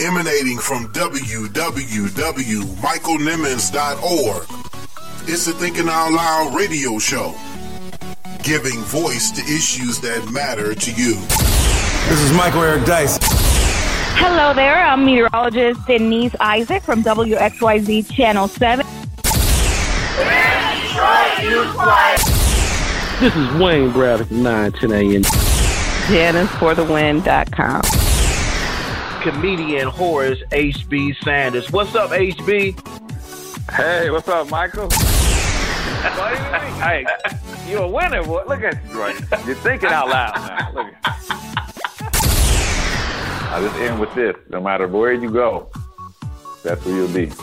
emanating from www.michaelnimmons.org. It's the Thinking Out Loud radio show, giving voice to issues that matter to you. This is Michael Eric Dyson. Hello there, I'm meteorologist Denise Isaac from WXYZ Channel 7. This is Wayne Bradley from 910 AM. JaniceForTheWin.com. Comedian Horace HB Sanders. What's up, HB? Hey, what's up, Michael? hey, you're a winner, boy. Look at you right. You're thinking out loud now. Look at I just end with this. No matter where you go, that's where you'll be.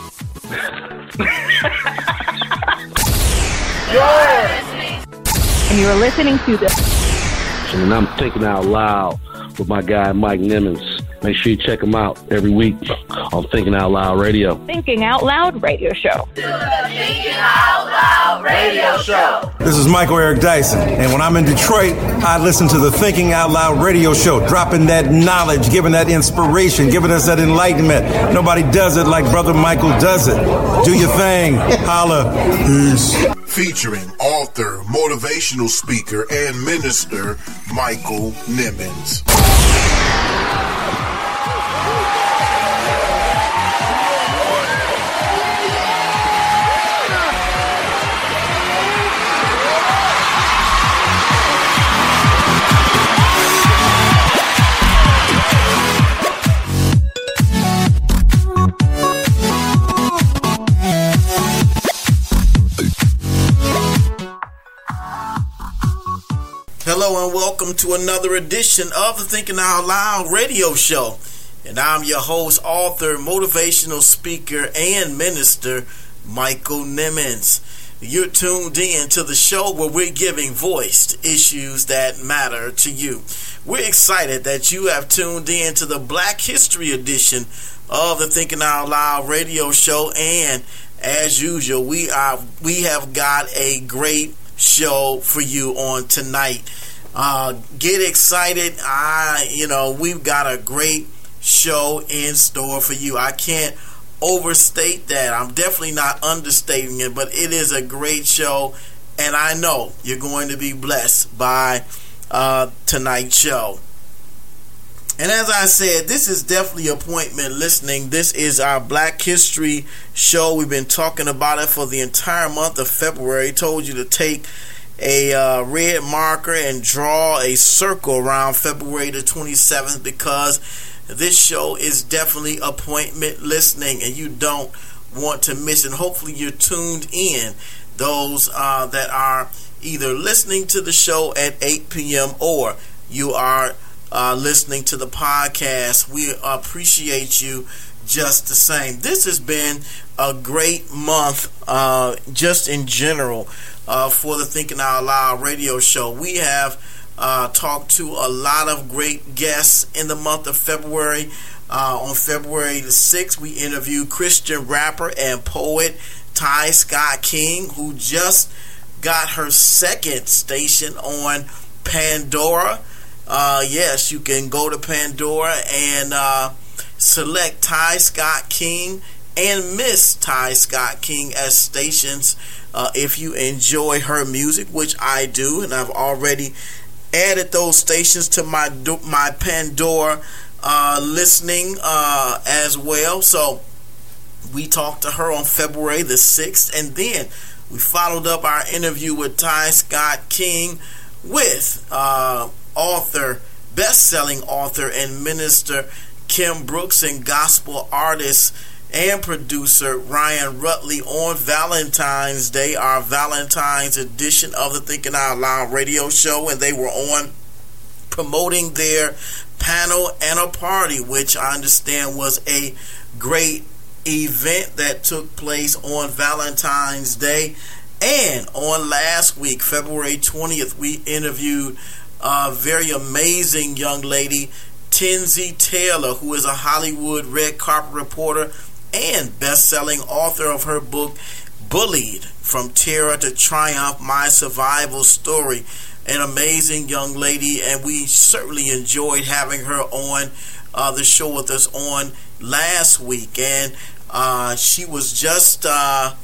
And you're listening to the And I'm thinking out loud with my guy Mike Nimmons. Make sure you check them out every week on Thinking Out Loud Radio. Thinking Out Loud radio show. This is Michael Eric Dyson. And when I'm in Detroit, I listen to the Thinking Out Loud radio show, dropping that knowledge, giving that inspiration, giving us that enlightenment. Nobody does it like Brother Michael does it. Do your thing. Holla. Peace. Featuring author, motivational speaker, and minister Michael Nimmons. Hello and welcome to another edition of the Thinking Out Loud radio show. And I'm your host, author, motivational speaker, and minister, Michael Nimmons. You're tuned in to the show where we're giving voice to issues that matter to you. We're excited that you have tuned in to the Black History edition of the Thinking Out Loud radio show. And as usual, we are we have got a great show for you on tonight. Uh, get excited. I, you know, we've got a great show in store for you. I can't overstate that. I'm definitely not understating it, but it is a great show, and I know you're going to be blessed by uh, tonight's show. And as I said, this is definitely appointment listening. This is our Black History show. We've been talking about it for the entire month of February. Told you to take a uh, red marker and draw a circle around February the 27th because this show is definitely appointment listening and you don't want to miss it. Hopefully, you're tuned in. Those uh, that are either listening to the show at 8 p.m. or you are uh, listening to the podcast. We appreciate you just the same. This has been a great month, uh, just in general, uh, for the Thinking Out Loud radio show. We have uh, talked to a lot of great guests in the month of February. Uh, on February the 6th, we interviewed Christian rapper and poet Ty Scott King, who just got her second station on Pandora. Uh, yes, you can go to Pandora and uh, select Ty Scott King and Miss Ty Scott King as stations uh, if you enjoy her music, which I do, and I've already added those stations to my my Pandora uh, listening uh, as well. So we talked to her on February the sixth, and then we followed up our interview with Ty Scott King with uh, author, best-selling author, and minister Kim Brooks and gospel artist and producer Ryan Rutley on Valentine's Day, our Valentine's edition of the Thinking Out Loud radio show, and they were on promoting their panel and a party, which I understand was a great event that took place on Valentine's Day. And on last week, February 20th, we interviewed a very amazing young lady, Tenzie Taylor, who is a Hollywood red carpet reporter and best-selling author of her book Bullied from Terror to Triumph: My Survival Story. An amazing young lady, and we certainly enjoyed having her on uh, the show with us on last week, and uh, she was just uh,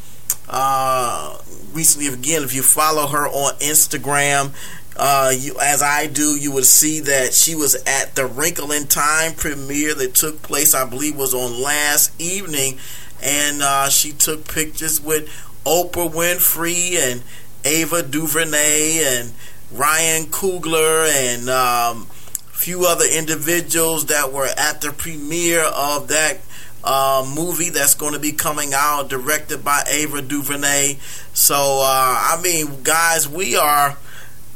uh, recently. Again, if you follow her on Instagram, uh, you, as I do, you would see that she was at the Wrinkle in Time premiere that took place, I believe, was on last evening, and uh, she took pictures with Oprah Winfrey and Ava DuVernay and Ryan Coogler and um, a few other individuals that were at the premiere of that uh, movie that's going to be coming out, directed by Ava DuVernay. So, uh, I mean, guys, we are.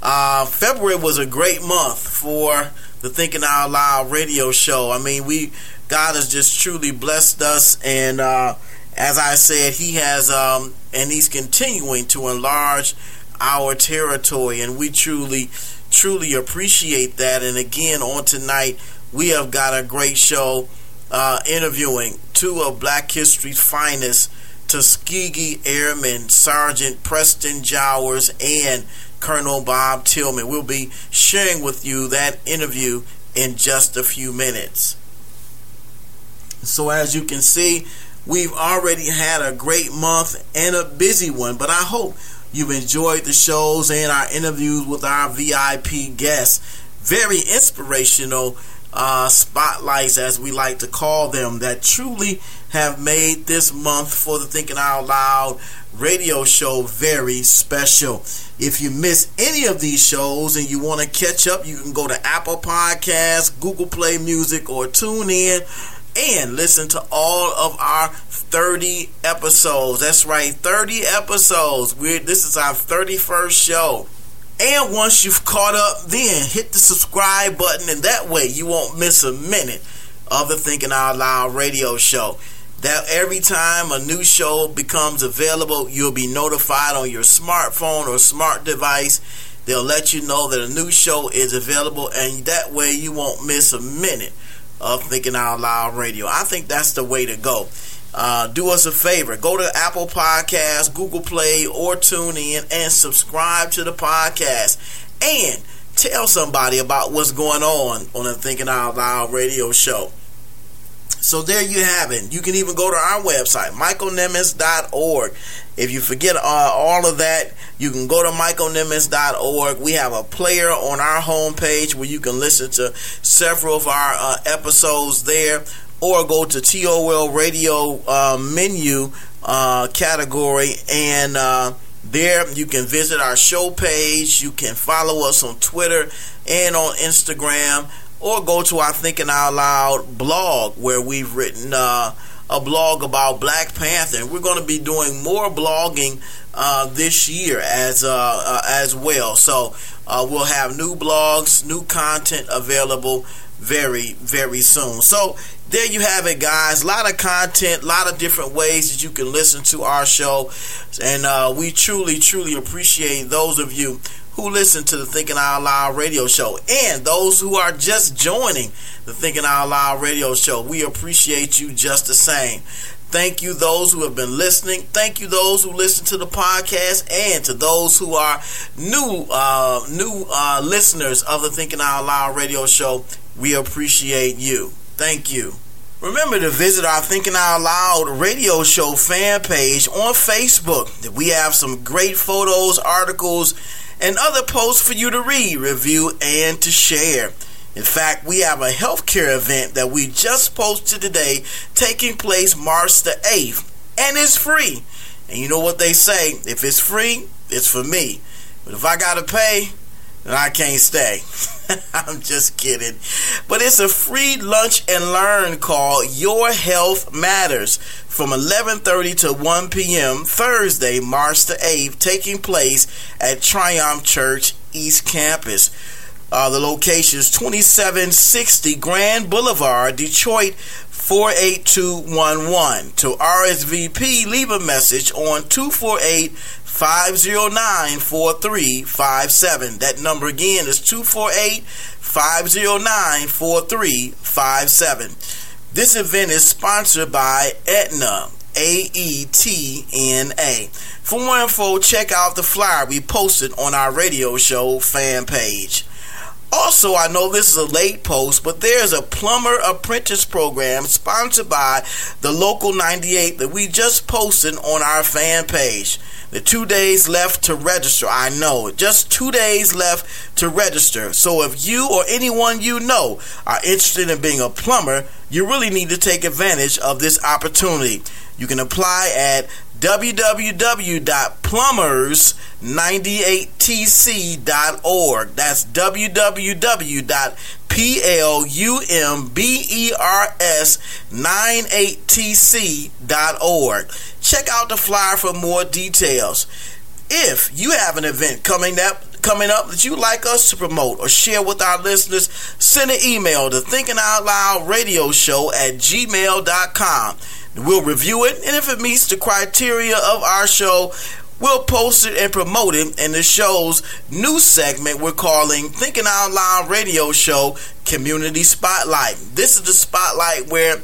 Uh, February was a great month for the Thinking Out Loud radio show. I mean, we God has just truly blessed us, and uh, as I said, He has, um, and He's continuing to enlarge our territory, and we truly, truly appreciate that. And again, on tonight, we have got a great show uh, interviewing two of Black History's finest, Tuskegee Airmen, Sergeant Preston Jowers and Colonel Bob Tillman. We'll be sharing with you that interview in just a few minutes. So, as you can see, we've already had a great month and a busy one, but I hope you've enjoyed the shows and our interviews with our VIP guests. Very inspirational uh, spotlights, as we like to call them, that truly have made this month for the Thinking Out Loud radio show very special. If you miss any of these shows and you want to catch up, you can go to Apple Podcasts, Google Play Music, or tune in and listen to all of our 30 episodes. That's right, 30 episodes. We're, this is our 31st show. And once you've caught up, then hit the subscribe button, and that way you won't miss a minute of the Thinking Out Loud radio show. That every time a new show becomes available, you'll be notified on your smartphone or smart device. They'll let you know that a new show is available, and that way you won't miss a minute of Thinking Out Loud radio. I think that's the way to go. Uh, do us a favor. Go to Apple Podcasts, Google Play, or TuneIn and subscribe to the podcast. And tell somebody about what's going on on the Thinking Out Loud radio show. So there you have it. You can even go to our website, michaelnimmons.org. If you forget uh, all of that, you can go to michaelnimmons.org. We have a player on our homepage where you can listen to several of our uh, episodes there or go to TOL radio uh, menu uh, category and uh, there you can visit our show page. You can follow us on Twitter and on Instagram or go to our Thinking Out Loud blog where we've written uh, a blog about Black Panther. And we're going to be doing more blogging uh, this year as uh, uh as well. So uh, we'll have new blogs, new content available very very soon. So there you have it, guys. A lot of content, a lot of different ways that you can listen to our show, and uh, we truly truly appreciate those of you who listen to the Thinking Out Loud radio show and those who are just joining the Thinking Out Loud radio show. We appreciate you just the same. Thank you, those who have been listening. Thank you, those who listen to the podcast, and to those who are new, uh, new uh, listeners of the Thinking Out Loud radio show. We appreciate you. Thank you. Remember to visit our Thinking Out Loud radio show fan page on Facebook. We have some great photos, articles, and other posts for you to read, review, and to share. In fact, we have a healthcare event that we just posted today taking place March the 8th, and it's free. And you know what they say if it's free, it's for me. But if I got to pay, I can't stay. I'm just kidding. But it's a free lunch and learn called Your Health Matters from 11:30 to 1 p.m. Thursday, March the 8th, taking place at Triumph Church East Campus. Uh, the location is 2760 Grand Boulevard, Detroit 48211. To RSVP, leave a message on 248 509 4357. That number again is 248 509 4357. This event is sponsored by Aetna, A E T N A. For more info, check out the flyer we posted on our radio show fan page. Also, I know this is a late post, but there's a plumber apprentice program sponsored by the local 98 that we just posted on our fan page. The two days left to register. I know, just two days left to register. So if you or anyone you know are interested in being a plumber, you really need to take advantage of this opportunity. You can apply at www.plumbers98tc.org. That's www.plumbers98tc.org. Check out the flyer for more details. If you have an event coming up coming up that you'd like us to promote or share with our listeners, send an email to thinking out loud radio show at gmail.com. We'll review it, and if it meets the criteria of our show, we'll post it and promote it in the show's new segment we're calling Thinking Out Loud Radio Show Community Spotlight. This is the spotlight where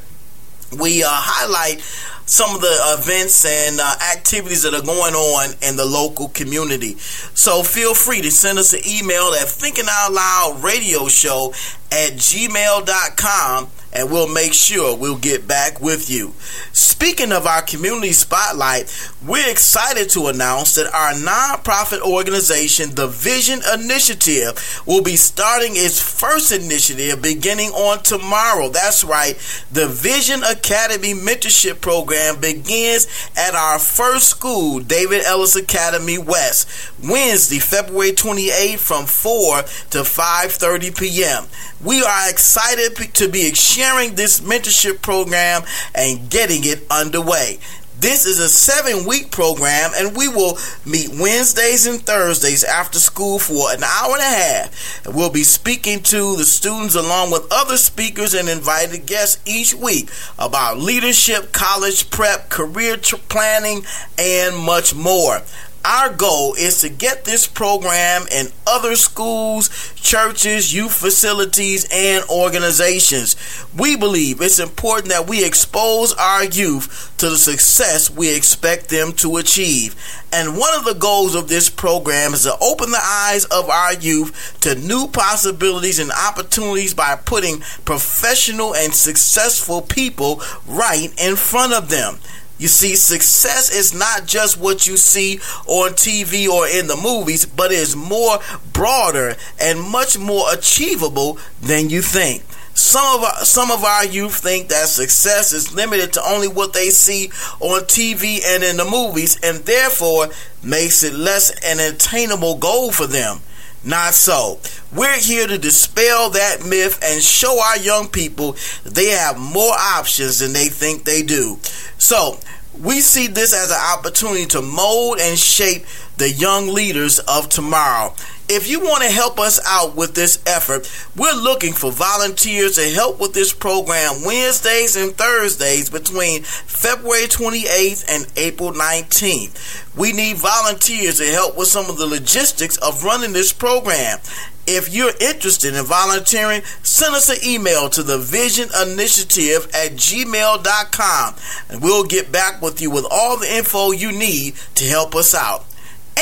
we uh, highlight some of the events and uh, activities that are going on in the local community. So feel free to send us an email at thinking out loud radio show at gmail.com and we'll make sure we'll get back with you. Speaking of our community spotlight, we're excited to announce that our nonprofit organization, the Vision Initiative, will be starting its first initiative beginning on tomorrow. That's right, the Vision Academy Mentorship Program begins at our first school, David Ellis Academy West, Wednesday, February 28th from 4 to 5:30 p.m. We are excited to be sharing this mentorship program and getting it underway. This is a seven week program, and we will meet Wednesdays and Thursdays after school for an hour and a half. We'll be speaking to the students along with other speakers and invited guests each week about leadership, college prep, career planning, and much more. Our goal is to get this program in other schools, churches, youth facilities, and organizations. We believe it's important that we expose our youth to the success we expect them to achieve. And one of the goals of this program is to open the eyes of our youth to new possibilities and opportunities by putting professional and successful people right in front of them. You see, success is not just what you see on TV or in the movies, but is more broader and much more achievable than you think. Some of our, some of our youth think that success is limited to only what they see on TV and in the movies, and therefore makes it less an attainable goal for them. Not so. We're here to dispel that myth and show our young people they have more options than they think they do. So, we see this as an opportunity to mold and shape the young leaders of tomorrow. If you want to help us out with this effort, we're looking for volunteers to help with this program Wednesdays and Thursdays between February 28th and April 19th. We need volunteers to help with some of the logistics of running this program. If you're interested in volunteering, send us an email to the Vision Initiative at gmail.com and we'll get back with you with all the info you need to help us out.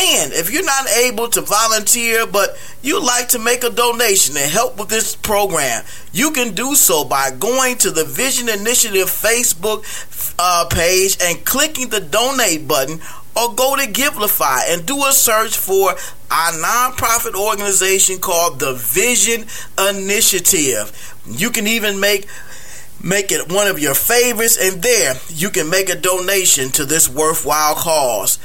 And if you're not able to volunteer, but you'd like to make a donation and help with this program, you can do so by going to the Vision Initiative Facebook uh, page and clicking the donate button, or go to Givelify and do a search for our nonprofit organization called the Vision Initiative. You can even make make it one of your favorites, and there you can make a donation to this worthwhile cause.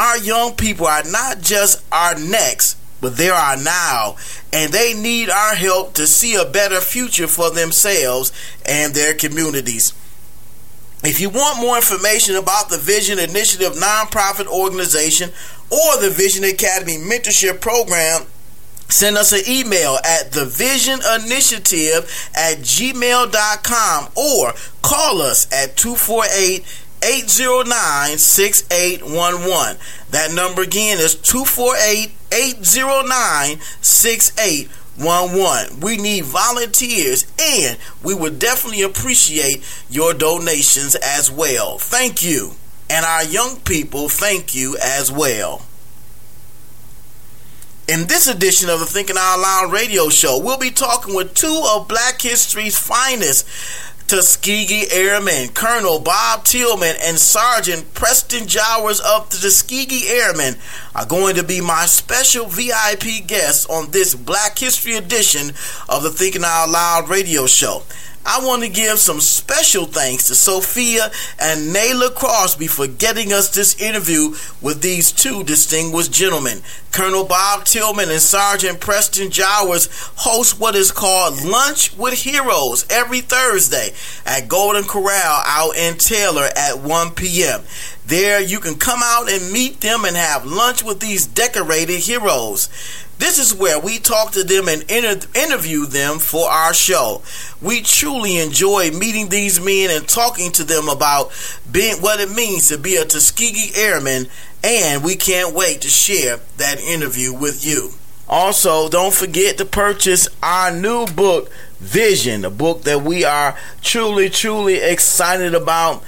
Our young people are not just our next, but they're now, and they need our help to see a better future for themselves and their communities. If you want more information about the Vision Initiative nonprofit organization or the Vision Academy mentorship program, send us an email at the vision initiative at gmail.com or call us at 248 809 6811. That number again is 248 809 6811. We need volunteers and we would definitely appreciate your donations as well. Thank you. And our young people, thank you as well. In this edition of the Thinking Out Loud radio show, we'll be talking with two of Black History's finest. Tuskegee Airmen, Colonel Bob Tillman and Sergeant Preston Jowers of the Tuskegee Airmen are going to be my special VIP guests on this Black History edition of the Thinking Out Loud radio show. I want to give some special thanks to Sophia and Nayla Crosby for getting us this interview with these two distinguished gentlemen. Colonel Bob Tillman and Sergeant Preston Jowers host what is called Lunch with Heroes every Thursday at Golden Corral out in Taylor at 1 p.m. There, you can come out and meet them and have lunch with these decorated heroes. This is where we talk to them and inter- interview them for our show. We truly enjoy meeting these men and talking to them about being what it means to be a Tuskegee Airman, and we can't wait to share that interview with you. Also, don't forget to purchase our new book, Vision, a book that we are truly, truly excited about.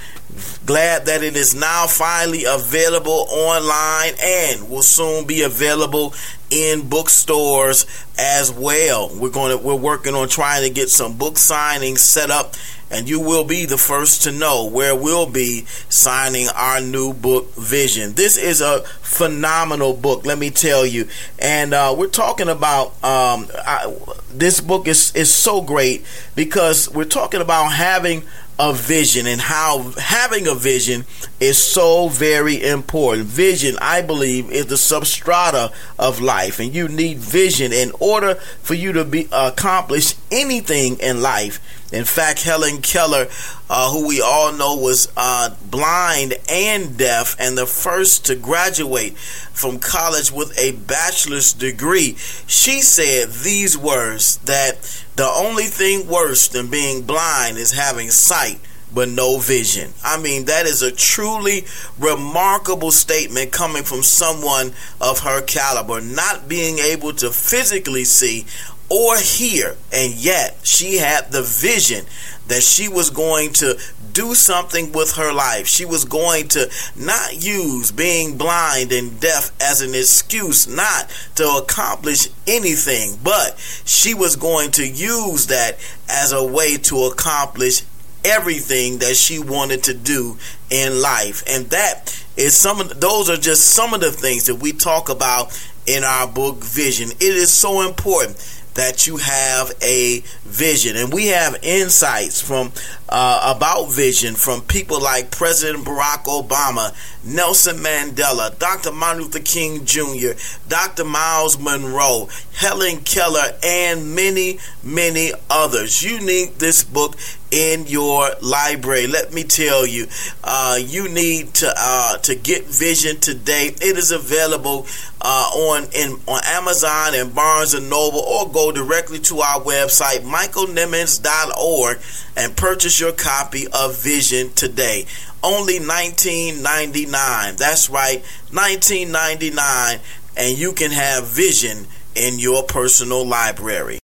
Glad that it is now finally available online and will soon be available in bookstores as well. We're going to we're working on trying to get some book signings set up and you will be the first to know where we'll be signing our new book Vision. This is a phenomenal book, let me tell you. And uh, we're talking about um, I, this book is is so great because we're talking about having a vision and how having a vision is so very important. Vision, I believe, is the substrata of life, and you need vision in order for you to be accomplish anything in life. In fact, Helen Keller, uh, who we all know was uh, blind and deaf, and the first to graduate from college with a bachelor's degree, she said these words that the only thing worse than being blind is having sight but no vision. I mean, that is a truly remarkable statement coming from someone of her caliber, not being able to physically see or hear, and yet she had the vision that she was going to do something with her life. She was going to not use being blind and deaf as an excuse not to accomplish anything, but she was going to use that as a way to accomplish everything that she wanted to do in life. And that is some of those are just some of the things that we talk about in our book Vision. It is so important that you have a vision and we have insights from uh, about vision from people like President Barack Obama, Nelson Mandela, Dr. Martin Luther King Jr., Dr. Myles Munroe, Helen Keller, and many, many others. You need this book in your library. Let me tell you, uh, you need to uh, to get Vision today. It is available uh, on in on Amazon and Barnes and Noble, or go directly to our website, michaelnimmons.org, and purchase your copy of Vision today. Only $19.99. That's right, $19.99, and you can have Vision in your personal library.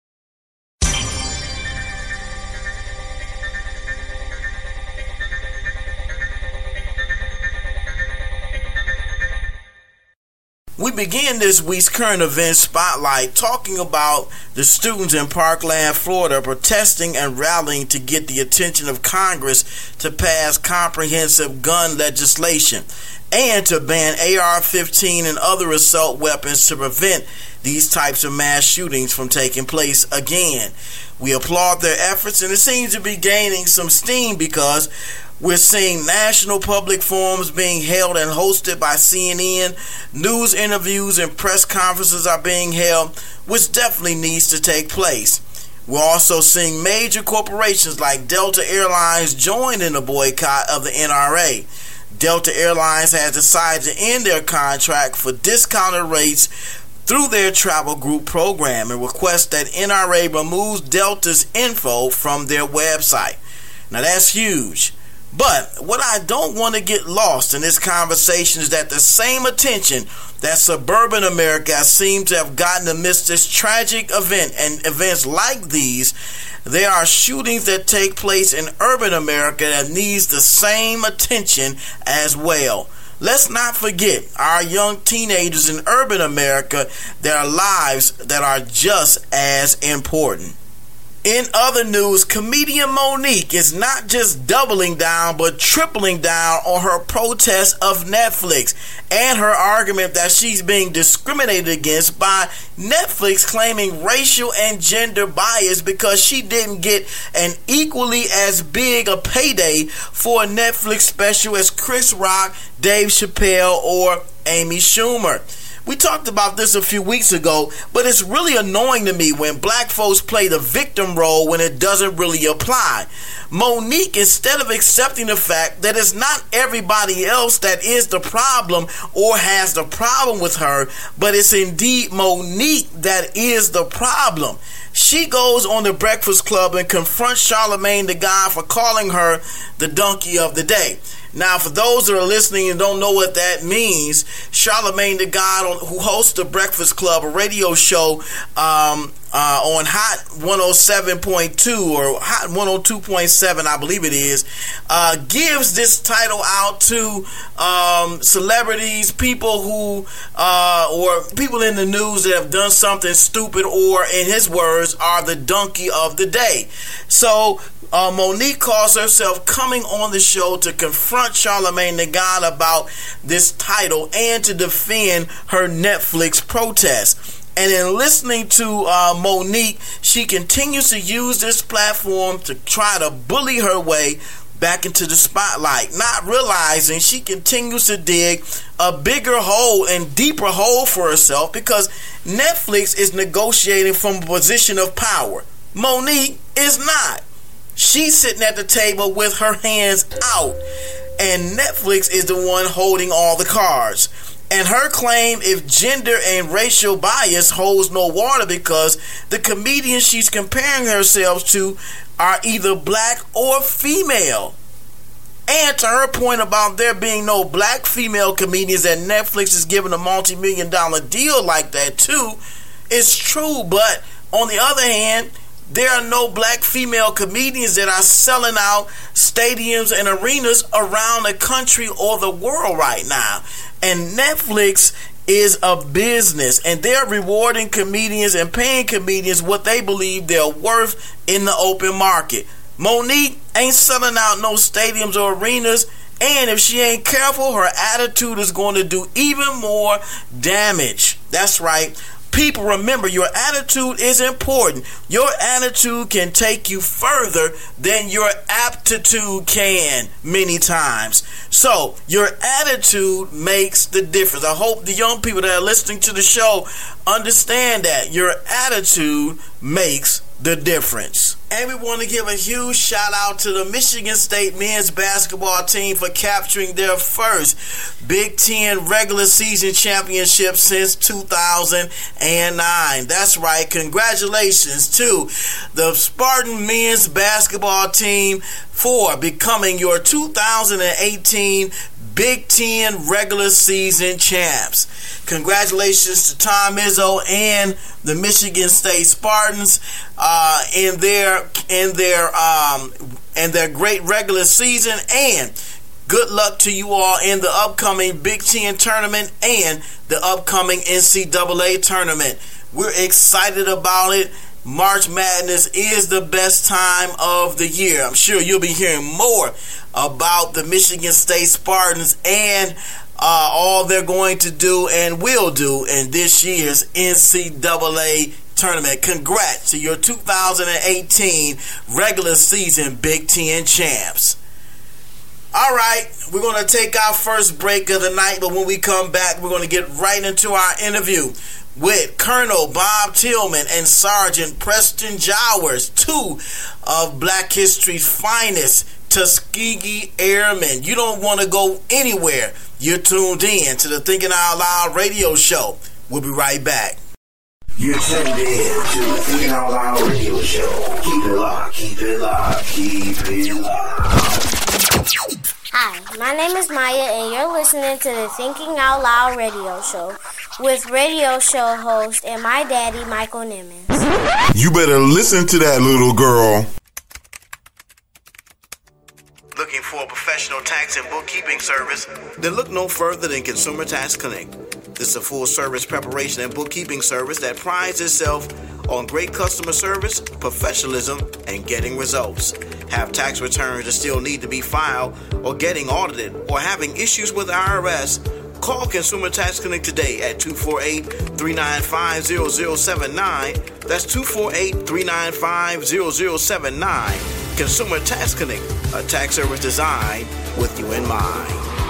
We begin this week's current events spotlight talking about the students in Parkland, Florida, protesting and rallying to get the attention of Congress to pass comprehensive gun legislation and to ban AR 15 and other assault weapons to prevent these types of mass shootings from taking place again. We applaud their efforts, and it seems to be gaining some steam because we're seeing national public forums being held and hosted by CNN. News interviews and press conferences are being held, which definitely needs to take place. We're also seeing major corporations like Delta Airlines join in the boycott of the NRA. Delta Airlines has decided to end their contract for discounted rates through their travel group program and request that NRA removes Delta's info from their website. Now that's huge. But what I don't want to get lost in this conversation is that the same attention that suburban America seems to have gotten amidst this tragic event and events like these, there are shootings that take place in urban America that needs the same attention as well. let's not forget our young teenagers in urban America, their lives that are just as important. In other news, comedian Mo'Nique is not just doubling down but tripling down on her protest of Netflix and her argument that she's being discriminated against by Netflix claiming racial and gender bias because she didn't get an equally as big a payday for a Netflix special as Chris Rock, Dave Chappelle, or Amy Schumer. We talked about this a few weeks ago, but it's really annoying to me when black folks play the victim role when it doesn't really apply. Mo'Nique, instead of accepting the fact that it's not everybody else that is the problem or has the problem with her, but it's indeed Mo'Nique that is the problem. She goes on the Breakfast Club and confronts Charlamagne the guy for calling her the donkey of the day. Now, for those that are listening and don't know what that means, Charlamagne the God, who hosts the Breakfast Club, a radio show um, uh, on Hot 107.2 or Hot 102.7, I believe it is, uh, gives this title out to um, celebrities, people who, uh, or people in the news that have done something stupid, or in his words, are the donkey of the day. So uh, Mo'Nique calls herself coming on the show to confront Charlamagne the God about this title and to defend her Netflix protest. And in listening to uh, Mo'Nique, she continues to use this platform to try to bully her way back into the spotlight, not realizing she continues to dig a bigger hole and deeper hole for herself because Netflix is negotiating from a position of power. Mo'Nique is not. She's sitting at the table with her hands out, and Netflix is the one holding all the cards. And her claim if gender and racial bias holds no water because the comedians she's comparing herself to are either black or female. And to her point about there being no black female comedians that Netflix is giving a multi million dollar deal like that too, is true. But on the other hand, there are no black female comedians that are selling out stadiums and arenas around the country or the world right now. And Netflix is a business and they're rewarding comedians and paying comedians what they believe they're worth in the open market. Mo'Nique ain't selling out no stadiums or arenas. And if she ain't careful, her attitude is going to do even more damage. That's right. People, remember your attitude is important. Your attitude can take you further than your aptitude can many times. So, your attitude makes the difference. I hope the young people that are listening to the show understand that your attitude makes the difference. And we want to give a huge shout out to the Michigan State men's basketball team for capturing their first Big Ten regular season championship since 2009. That's right. Congratulations to the Spartan men's basketball team for becoming your 2018 Big Ten regular season champs. Congratulations to Tom Izzo and the Michigan State Spartans uh, in their in their um, in their great regular season and good luck to you all in the upcoming Big Ten tournament and the upcoming NCAA tournament. We're excited about it. March Madness is the best time of the year. I'm sure you'll be hearing more about the Michigan State Spartans and uh, all they're going to do and will do in this year's NCAA tournament. Congrats to your 2018 regular season Big Ten champs. All right, we're going to take our first break of the night, but when we come back, we're going to get right into our interview with Colonel Bob Tillman and Sergeant Preston Jowers, two of Black History's finest Tuskegee Airmen. You don't want to go anywhere. You're tuned in to the Thinking Out Loud radio show. We'll be right back. You're tuned in to the Thinking Out Loud radio show. Keep it locked, keep it locked, keep it locked. Hi, my name is Maya, and you're listening to the Thinking Out Loud radio show with radio show host and my daddy, Michael Nimmons. You better listen to that little girl. Looking for a professional tax and bookkeeping service? Then look no further than Consumer Tax Connect. This is a full service preparation and bookkeeping service that prides itself on great customer service, professionalism, and getting results. Have tax returns that still need to be filed, or getting audited, or having issues with IRS? Call Consumer Tax Connect today at 248 395 0079. That's 248 395 0079. Consumer Tax Connect, a tax service designed with you in mind.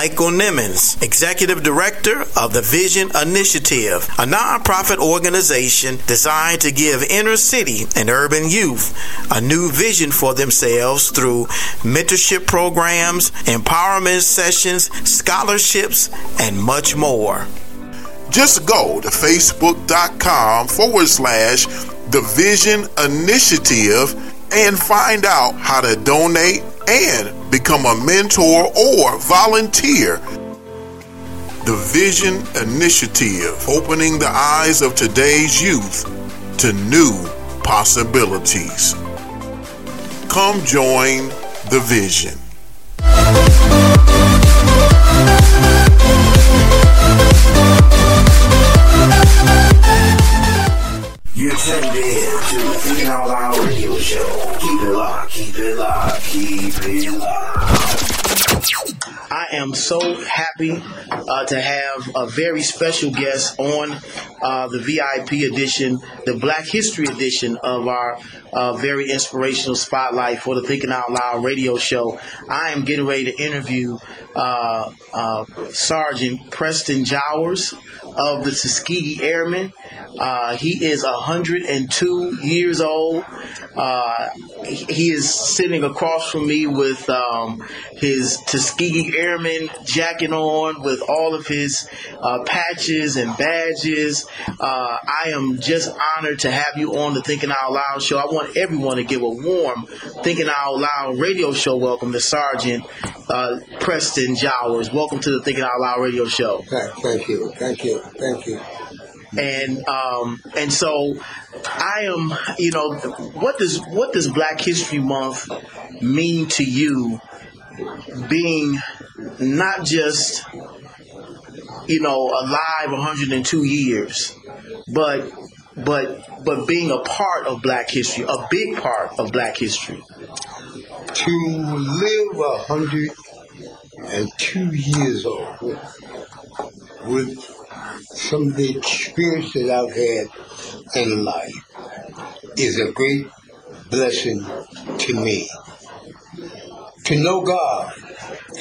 Michael Nimmons, Executive Director of the Vision Initiative, a nonprofit organization designed to give inner city and urban youth a new vision for themselves through mentorship programs, empowerment sessions, scholarships, and much more. Just go to facebook.com forward slash the Vision Initiative and find out how to donate and become a mentor or volunteer. The Vision Initiative, opening the eyes of today's youth to new possibilities. Come join the Vision. You're tuned in to the Thinking Out Loud radio show. Keep it locked, keep it locked, keep it locked. I am so happy uh, to have a very special guest on uh, the VIP edition, the Black History edition of our uh, very inspirational spotlight for the Thinking Out Loud radio show. I am getting ready to interview uh, uh, Sergeant Preston Jowers of the Tuskegee Airmen. Uh, he is 102 years old. Uh, he is sitting across from me with um, his Tuskegee Airman jacket on, with all of his uh, patches and badges. Uh, I am just honored to have you on the Thinking Out Loud show. I want everyone to give a warm Thinking Out Loud radio show welcome to Sergeant uh, Preston Jowers. Welcome to the Thinking Out Loud radio show. Thank you, thank you, thank you. and um, and so I am, you know, what does what does Black History Month mean to you? Being not just you know alive 102 years, but but but being a part of Black history, a big part of Black history. To live a hundred and two years old with of the experience that I've had in life is a great blessing to me. To know God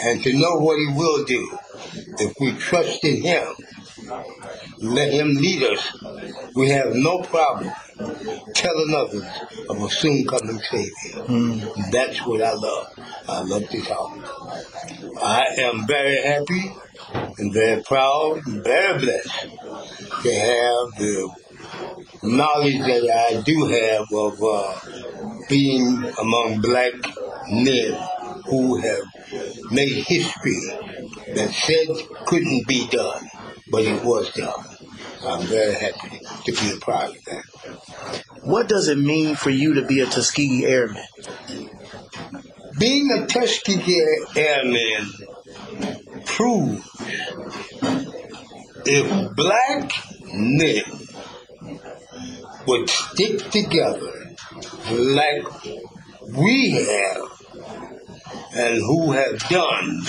and to know what He will do if we trust in Him, let Him lead us, we have no problem telling others of a soon coming Savior. That's what I love. I love to talk. I am very happy and very proud and very blessed to have the knowledge that I do have of uh, being among black men who have made history that said couldn't be done, but it was done. I'm very happy to be a part of that. What does it mean for you to be a Tuskegee Airman? Being a Tuskegee Airman proves if black men would stick together like we have and who have done,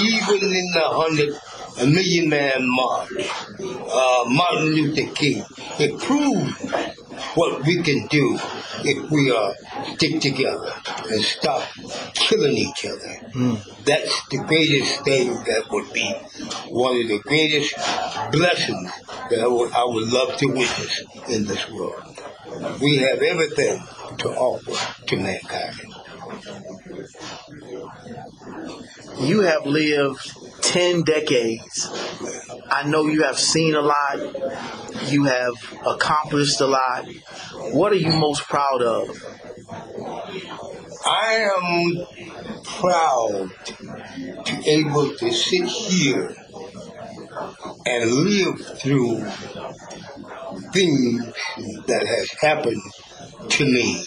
even in the hundred a million man march, uh, Martin Luther King, it proves what we can do if we uh, stick together and stop killing each other. That's the greatest thing that would be one of the greatest blessings that I would, I would love to witness in this world. We have everything to offer to mankind. You have lived 10 decades. I know you have seen a lot. You have accomplished a lot. What are you most proud of? I am proud to be able to sit here and live through things that has happened to me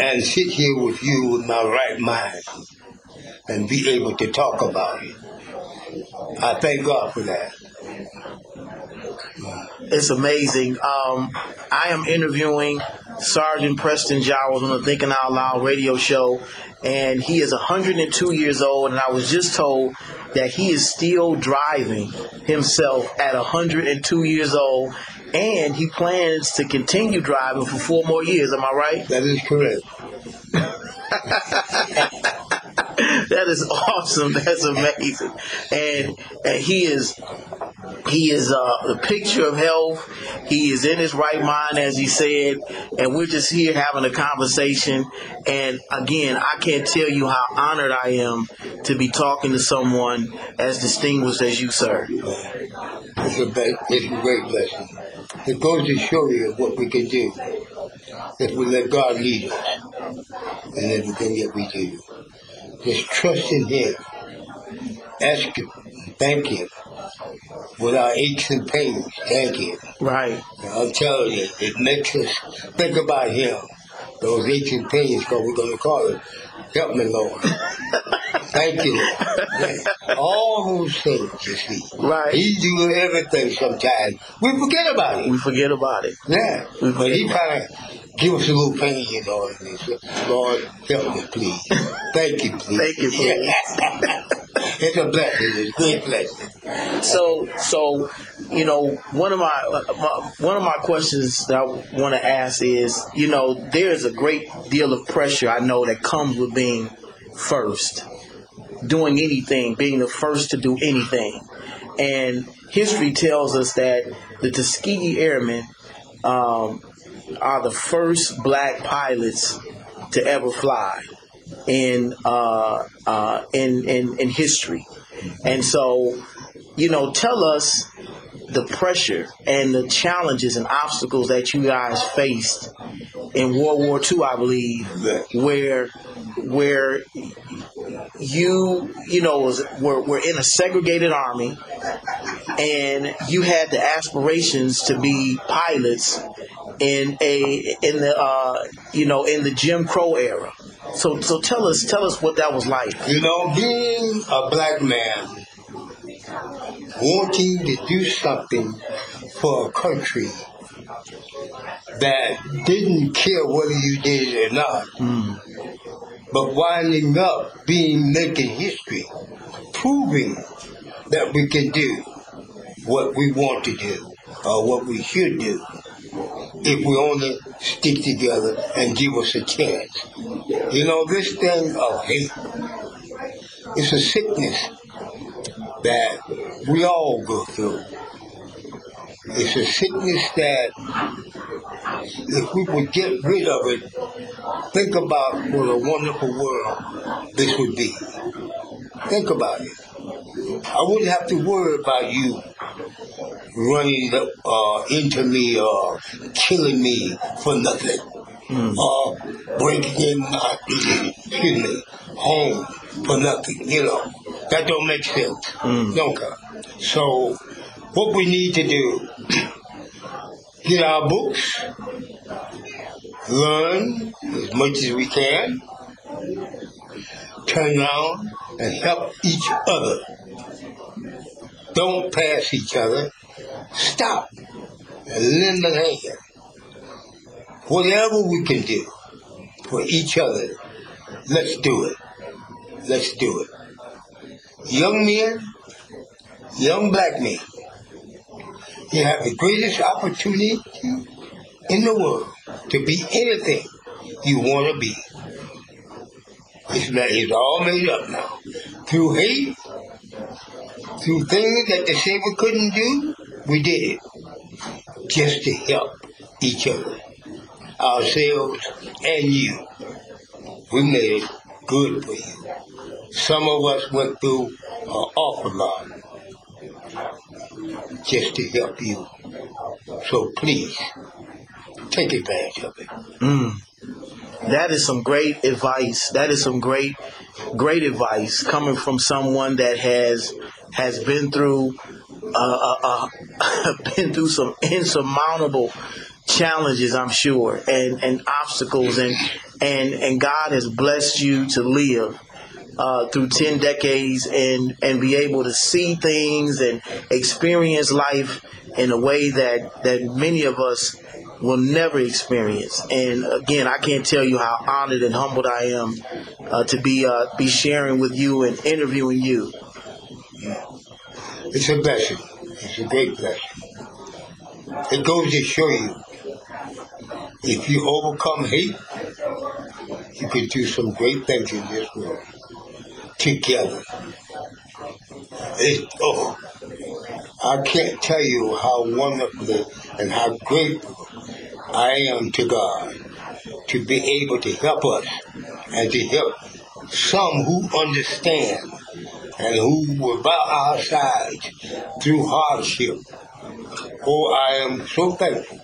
and sit here with you with my right mind and be able to talk about it. I thank God for that. It's amazing. Um, I am interviewing Sergeant Preston Giles on the Thinking Out Loud radio show, and he is 102 years old. And I was just told that he is still driving himself at 102 years old, and he plans to continue driving for four more years. Am I right? That is correct. that is awesome. That's amazing. And, and he is he is uh, the picture of health. He is in his right mind, as he said, and we're just here having a conversation. And again, I can't tell you how honored I am to be talking to someone as distinguished as you, sir. It's a, be- it's a great blessing. It goes to show you what we can do if we let God lead us and everything that we do. Just trust in Him. Ask Him. Thank Him. With our aches and pains, thank Him. Right. I'm telling you, it makes us think about Him. Those aches and pains, because we're going to call it, help me, Lord. Thank you. All those things, you see. Right. He do everything sometimes. We forget about it. We forget about it. Yeah. But he kind of give us a little pain, you know. And he said, Lord, help me, please. Thank you, please. Thank you, please. it's a blessing. It's a good blessing. So, so you know, one of my, uh, my one of my questions that I want to ask is, you know, there's a great deal of pressure I know that comes with being first, doing anything, being the first to do anything, and history tells us that the Tuskegee Airmen um, are the first black pilots to ever fly in uh, uh, in, in in history, and so you know, tell us the pressure and the challenges and obstacles that you guys faced in World War II, I believe, where where you you know was were, were in a segregated army and you had the aspirations to be pilots in a in the uh, you know in the Jim Crow era. So so tell us tell us what that was like. You know, being a black man, wanting to do something for a country that didn't care whether you did it or not, but winding up being making history, proving that we can do what we want to do or what we should do if we only stick together and give us a chance. You know, this thing of hate, it's a sickness that we all go through. It's a sickness that if we would get rid of it, think about what a wonderful world this would be. Think about it. I wouldn't have to worry about you running uh, into me or killing me for nothing. Or breaking in my excuse me, home for nothing, you know. That don't make sense. Don't it? So what we need to do, get our books, learn as much as we can, turn around and help each other. Don't pass each other. Stop and lend a hand. Whatever we can do for each other, let's do it. Let's do it. Young men, young black men, you have the greatest opportunity in the world to be anything you want to be. It's, not, it's all made up now. Through hate, through things that the we couldn't do, we did it. Just to help each other, ourselves and you. We made it good for you. Some of us went through an awful lot just to help you. So please, take advantage of it. Mm. That is some great advice. That is some great, great advice coming from someone that has has been through uh, uh, uh, been through some insurmountable challenges, I'm sure, and, and obstacles, and and and God has blessed you to live uh, through ten decades and and be able to see things and experience life in a way that that many of us will never experience. And again, I can't tell you how honored and humbled I am uh, to be uh, be sharing with you and interviewing you. It's a blessing. It's a great blessing. It goes to show you if you overcome hate, you can do some great things in this world together. Oh, I can't tell you how wonderful and how grateful I am to God to be able to help us and to help some who understand and who were by our side through hardship. Oh, I am so thankful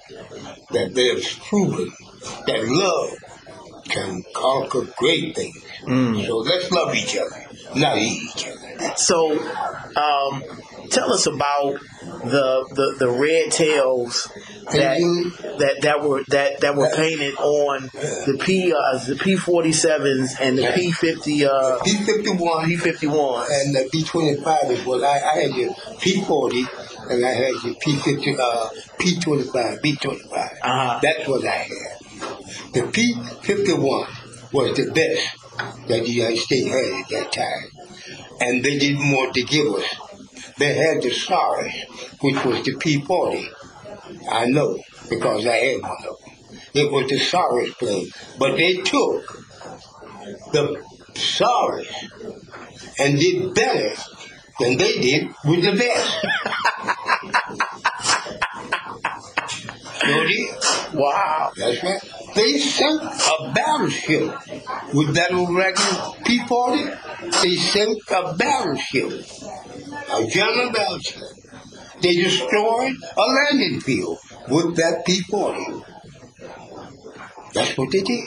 that they have proven that love can conquer great things. So let's love each other, not each other. So, um, tell us about the the, the red tails that that that were that that were painted on the P uh, the P forty sevens and the P fifty uh P fifty one, P fifty one, and the P twenty five is what I, I had your P forty, and I had your P fifty uh P twenty five, B twenty five. Uh-huh. That's what I had. The P fifty one was the best that the United States had at that time, and they didn't want to give us. They had the SARS, which was the P forty. I know because I had one of them. It was the SARS plane, but they took the SARS and did better than they did with the best. Wow. That's right. They sent a battleship with that old regular P-40. They sent a battleship, a German battleship. They destroyed a landing field with that P-40. That's what they did.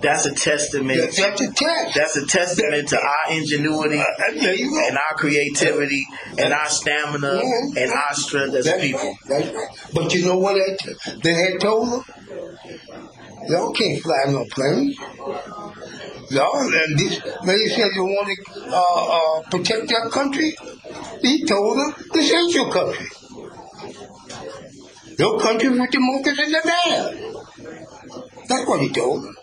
That's a testament. That's a test. That's a testament to our ingenuity there you and our creativity and our stamina Yeah. and our strength as That's people. right. Right. But you know what they, they had told them? Y'all can't fly no plane. Y'all, and this, they said they want to uh, uh, protect their country. He told them, this ain't your country. Your country with the monkeys and the bears. That's what he told them.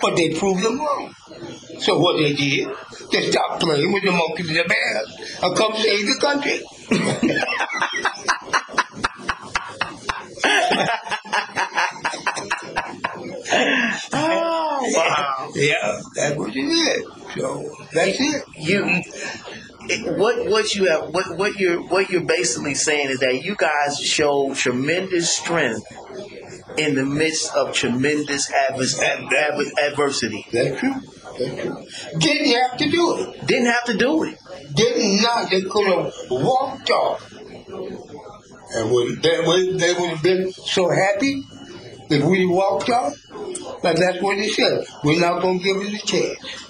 But they proved them wrong. So what they did, they stopped playing with the monkeys and the bears and come save the country. Oh, wow. Yeah, that's what you did. So that's it. You, it- what what you have what what you're what you're basically saying is that you guys show tremendous strength in the midst of tremendous advers- ad- ad- adversity. That's true. That's true. Didn't have to do it. Didn't have to do it. Did not. They could have walked off. And would, they, would, they would have been so happy if we walked off. But that's what they said. We're not going to give it a chance.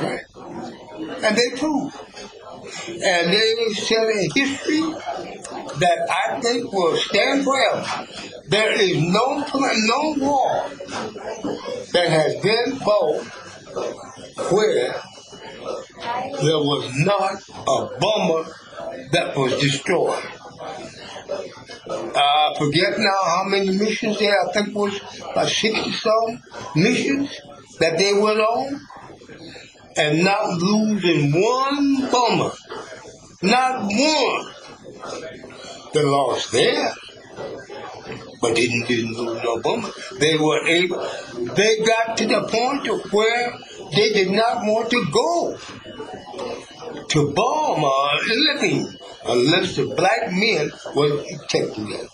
Right. And they proved. And they set a history that I think will stand forever. There is no no war that has been fought where there was not a bomber that was destroyed. I forget now how many missions there. I think was about 60 some missions that they went on and not losing one bomber. Not one. They lost there. But didn't, didn't lose. They were able, they got to the point of where they did not want to go to bomb living unless the black men were protecting them.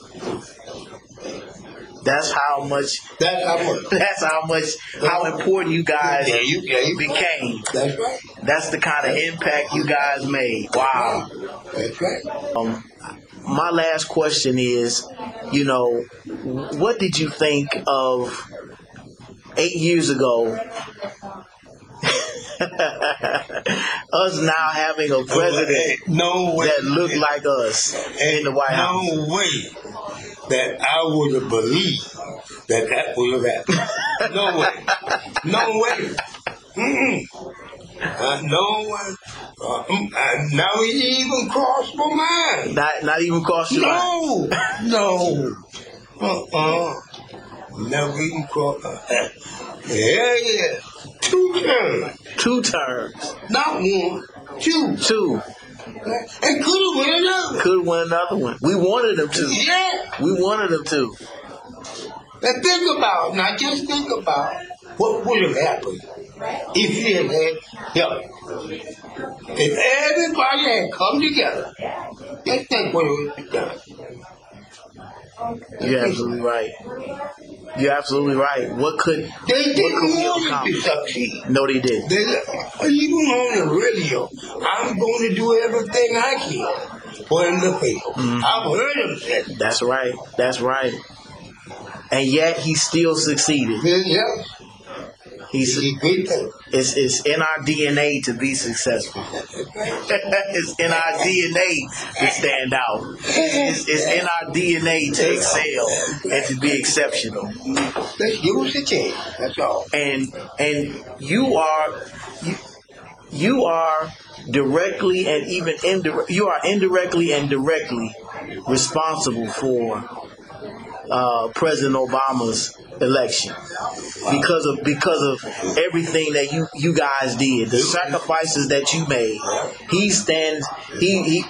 That's how much. That's how much. That's how much. How important you guys Yeah, you- yeah, you- became. That's right. That's the kind of impact you guys made. Wow. That's right. Um, my last question is, you know, what did you think of eight years ago, us now having a president no way. that looked like us in the White House. No way that I would have believed that that would have happened. No way. No way. Mm-mm. Uh, no one. Uh, uh, now it even crossed my mind. Not, not even crossed your mind. No, no. Uh-uh. Never even crossed. Uh, yeah, yeah. Two terms. Two terms. Not one. Two. Two. And could have won another. Could win another one. We wanted them to. Yeah. We wanted them to. Now think about, now just think about what would have happened if you had had help. If everybody had come together, just think what it would have done. You're absolutely right. You're absolutely right. What could They didn't want to succeed. No, they didn't. They, even on the radio, I'm going to do everything I can for him to fail. Mm-hmm. I've heard him say that. That's right. That's right. And yet he still succeeded. Yeah, He's it's it's, it's in our DNA to be successful. it's in our DNA to stand out. It's, it's in our DNA to excel and to be exceptional. Let's use the chance. That's all. and and you are you, you are directly and even indirect you are indirectly and directly responsible for uh, President Obama's election because of because of everything that you you guys did the sacrifices that you made. He stands he he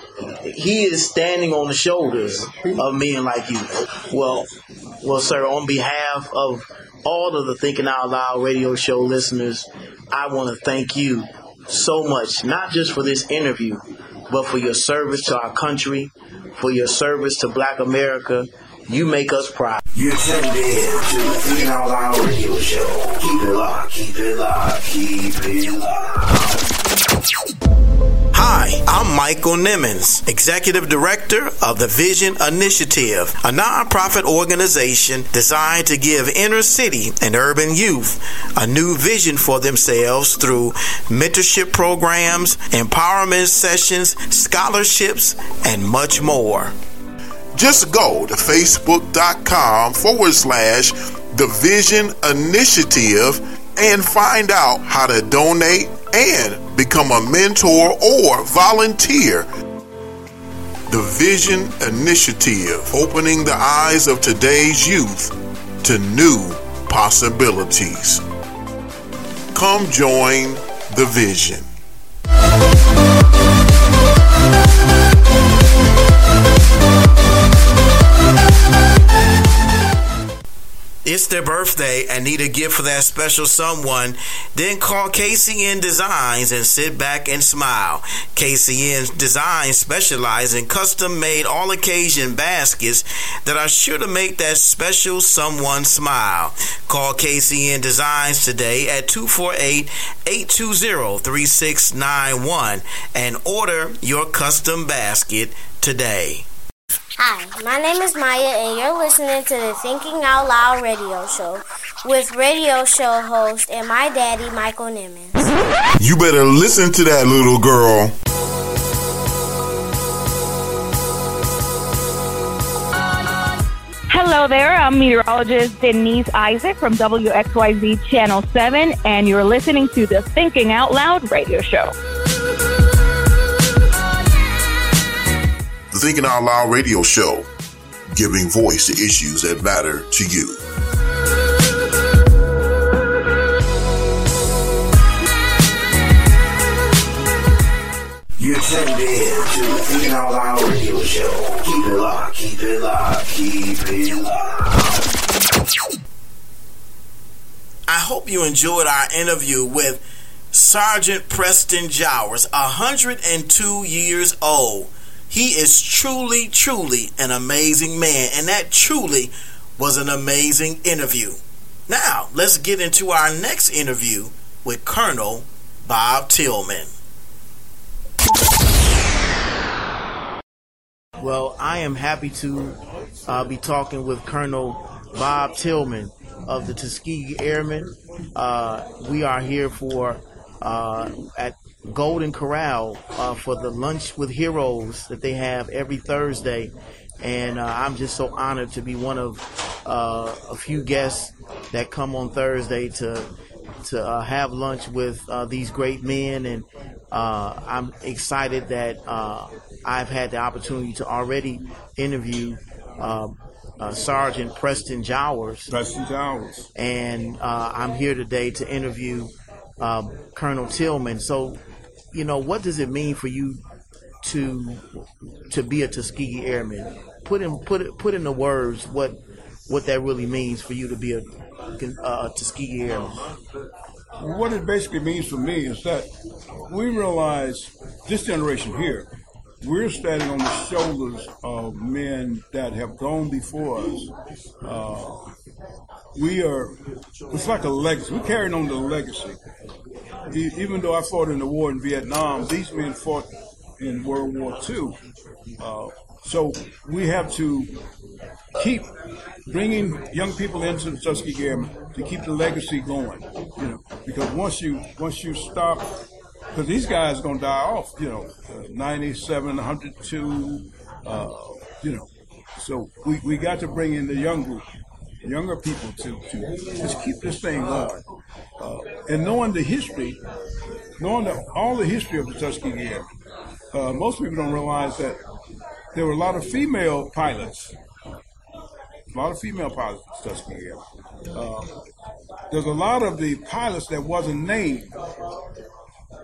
he is standing on the shoulders of men like you. Well well sir on behalf of all of the thinking out loud radio show listeners i want to thank you so much not just for this interview but for your service to our country for your service to black america you make us proud You're tuned in to the Thinking Out Loud radio show. Keep it locked, keep it locked, keep it locked. Hi, I'm Michael Nimmons, Executive Director of the Vision Initiative, a nonprofit organization designed to give inner city and urban youth a new vision for themselves through mentorship programs, empowerment sessions, scholarships, and much more. Just go to facebook.com forward slash the Vision Initiative and find out how to donate and become a mentor or volunteer. The Vision Initiative, opening the eyes of today's youth to new possibilities. Come join the Vision. It's their birthday and need a gift for that special someone, then call KCN Designs and sit back and smile. KCN Designs specialize in custom made all occasion baskets that are sure to make that special someone smile. Call KCN Designs today at 248 820 3691 and order your custom basket today. Hi, my name is Maya, and you're listening to the Thinking Out Loud radio show with radio show host and my daddy, Michael Nimmons. You better listen to that little girl. Hello there, I'm meteorologist Denise Isaac from WXYZ Channel 7, and you're listening to the Thinking Out Loud radio show. Thinking Out Loud radio show, giving voice to issues that matter to you. You're tuned in to the Thinking Out Loud radio show. Keep it locked, keep it locked, keep it locked. I hope you enjoyed our interview with Sergeant Preston Jowers, 102 years old. He is truly, truly an amazing man, and that truly was an amazing interview. Now, let's get into our next interview with Colonel Bob Tillman. Well, I am happy to uh, be talking with Colonel Bob Tillman. of the Tuskegee Airmen. Uh, we are here for uh, at Golden Corral uh, for the Lunch with Heroes that they have every Thursday. And uh, I'm just so honored to be one of uh, a few guests that come on Thursday to to uh, have lunch with uh, these great men, and uh, I'm excited that uh, I've had the opportunity to already interview um, uh, Sergeant Preston Jowers. Preston Jowers. And uh, I'm here today to interview um, Colonel Tillman. So, you know, what does it mean for you to to be a Tuskegee Airman? Put in put it put in the words what what that really means for you to be a, a Tuskegee Airman. What it basically means for me is that we realize this generation here, we're standing on the shoulders of men that have gone before us. Uh, we are, it's like a legacy. We're carrying on the legacy. Even though I fought in the war in Vietnam, these men fought in World War II. Uh, so we have to keep bringing young people into the Tuskegee Airmen to keep the legacy going. You know, because once you once you stop, because these guys are gonna die off. You know, uh, 97, 102. Uh, you know, so we, we got to bring in the young group, younger people to to just keep this thing going. Uh, and knowing the history, knowing the, all the history of the Tuskegee Airmen, uh, most people don't realize that there were a lot of female pilots a lot of female pilots in Tuskegee Airmen. Uh, there's a lot of the pilots that wasn't named,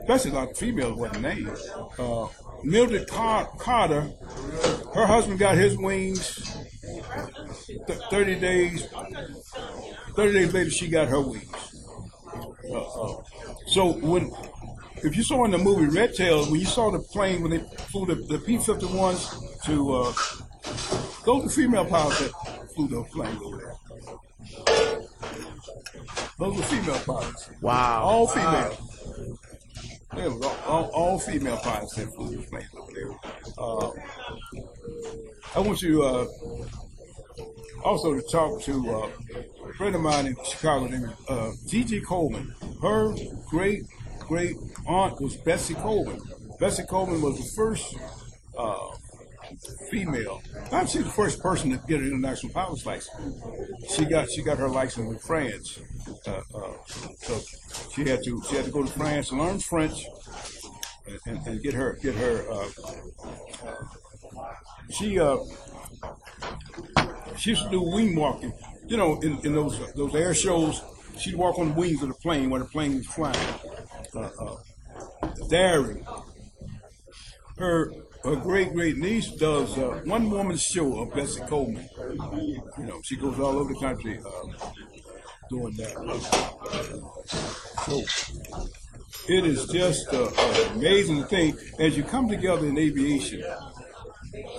especially a lot of females wasn't named. Uh, Mildred Car- Carter, her husband got his wings. Th- Thirty days, thirty days later, she got her wings. Uh, uh, so when, if you saw in the movie Red Tail, when you saw the plane when they flew the, the P-51s to, uh, those were female pilots that flew those planes over there. Those were female pilots. Wow. All female. They were all, all, all female pilots that flew those planes over there. Uh, I want you uh, also to talk to uh, a friend of mine in Chicago named uh, Gigi Coleman. Her great great aunt was Bessie Coleman. Bessie Coleman was the first uh, female. Not she's the first person to get an international pilot's license. She got she got her license in France. Uh, uh, so she had to she had to go to France, learn French, and, and, and get her get her. Uh, she uh, she used to do wing walking. You know, in, in those those air shows, she'd walk on the wings of the plane when the plane was flying. Uh, uh, daring. Her her great great niece does uh, one woman show of Bessie Coleman. You know, she goes all over the country uh, doing that. So it is just uh, uh, amazing thing as you come together in aviation,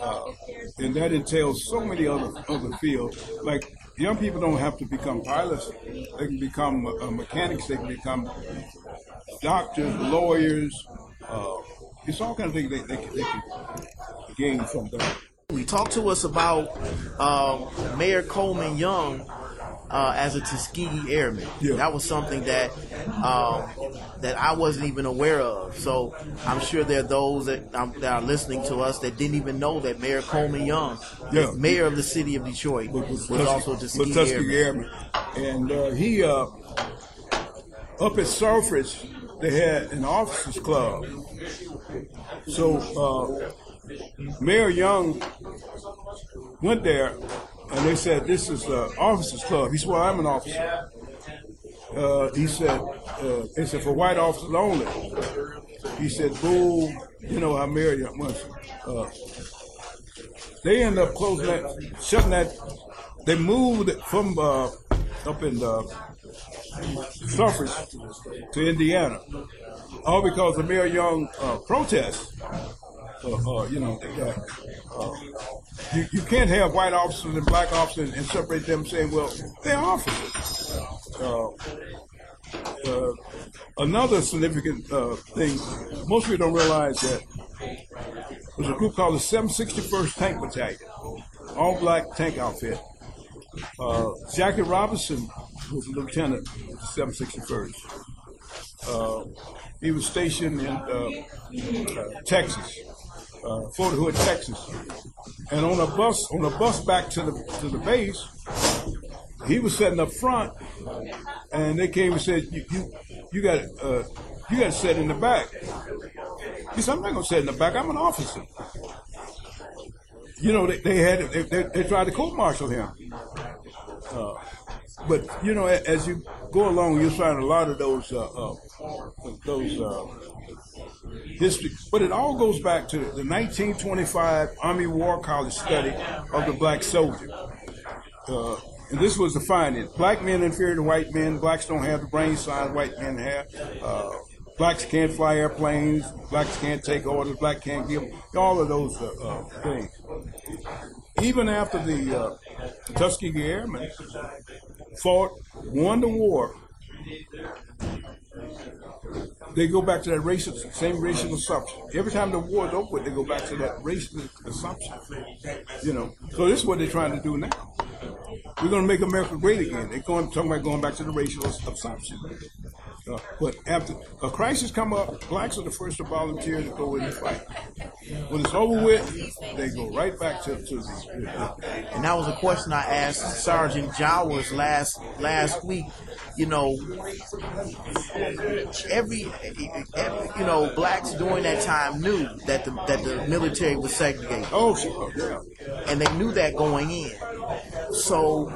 uh, and that entails so many other other fields. Like young people don't have to become pilots; they can become uh, mechanics. They can become doctors, lawyers. Uh, it's all kind of things they, they, can, they can gain from that. Talk to us about um, Mayor Coleman Young uh, as a Tuskegee Airman. That was something that um, that I wasn't even aware of. So I'm sure there are those that, um, that are listening to us that didn't even know that Mayor Coleman Young, Yeah. mayor of the city of Detroit, was, also a Tuskegee, Tuskegee Airman. Airman. And uh, he, uh, up at Selfridge, they had an officers club. So uh, Mayor Young went there, and they said, "This is an officers club." He said, "Well, I'm an officer." Uh, he said, uh, "They said for white officers only." He said, "Boo, you know how Mayor Young was." Uh, they ended up closing that, shutting that. They moved from uh, up in uh, Selfridge to Indiana, all because of Mayor Young uh, protests. Uh, uh, you know, uh, you, you can't have white officers and black officers and separate them saying, well, they're officers. Uh, another significant thing, most people don't realize that there's a group called the 761st Tank Battalion, all black tank outfit. Uh, Jackie Robinson was a lieutenant of the 761st. Uh, he was stationed in uh, Texas, uh, Fort Hood, Texas, and on a bus on a bus back to the to the base, he was sitting up front, and they came and said, "You you, you got uh, you got to sit in the back." He said, "I'm not gonna sit in the back. I'm an officer." You know, they, they had they, they, they tried to court martial him. Uh, but you know, as you go along, you'll find a lot of those uh, uh, those uh, history. But it all goes back to the 1925 Army War College study of the black soldier. Uh, and this was the finding: black men inferior to white men. Blacks don't have the brain size white men have. Uh, blacks can't fly airplanes. Blacks can't take orders. Black can't give all of those uh, uh, things. Even after the uh, Tuskegee Airmen fought, won the war, they go back to that racial, same racial assumption. Every time the war is over, they go back to that racial assumption. You know, so this is what they're trying to do now. We're going to make America great again. They're going talking about going back to the racial assumption. Uh, but after a crisis come up, blacks are the first to volunteer to go in and fight. When it's over with, they go right back to, to the. And that was a question I asked Sergeant Jowers last last week. You know, every, every you know blacks during that time knew that the that the military was segregated. Oh, sure, yeah. And they knew that going in. So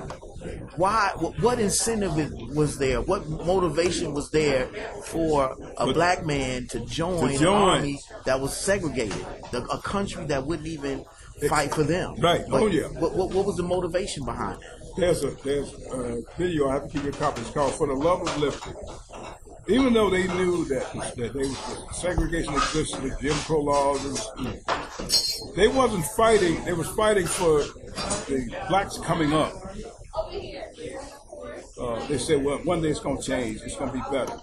why what, incentive was there what motivation was there for a black man to join, To an army that was segregated the, a country that wouldn't even fight for them Right. But Oh, yeah. what, what, what was the motivation behind it There's a there's a video I have to keep your copy. It's called "For the Love of Liberty." Even though they knew that that they segregation existed, with Jim Crow laws, and they wasn't fighting. They was fighting for the blacks coming up. Uh, they said, "Well, one day it's going to change. It's going to be better."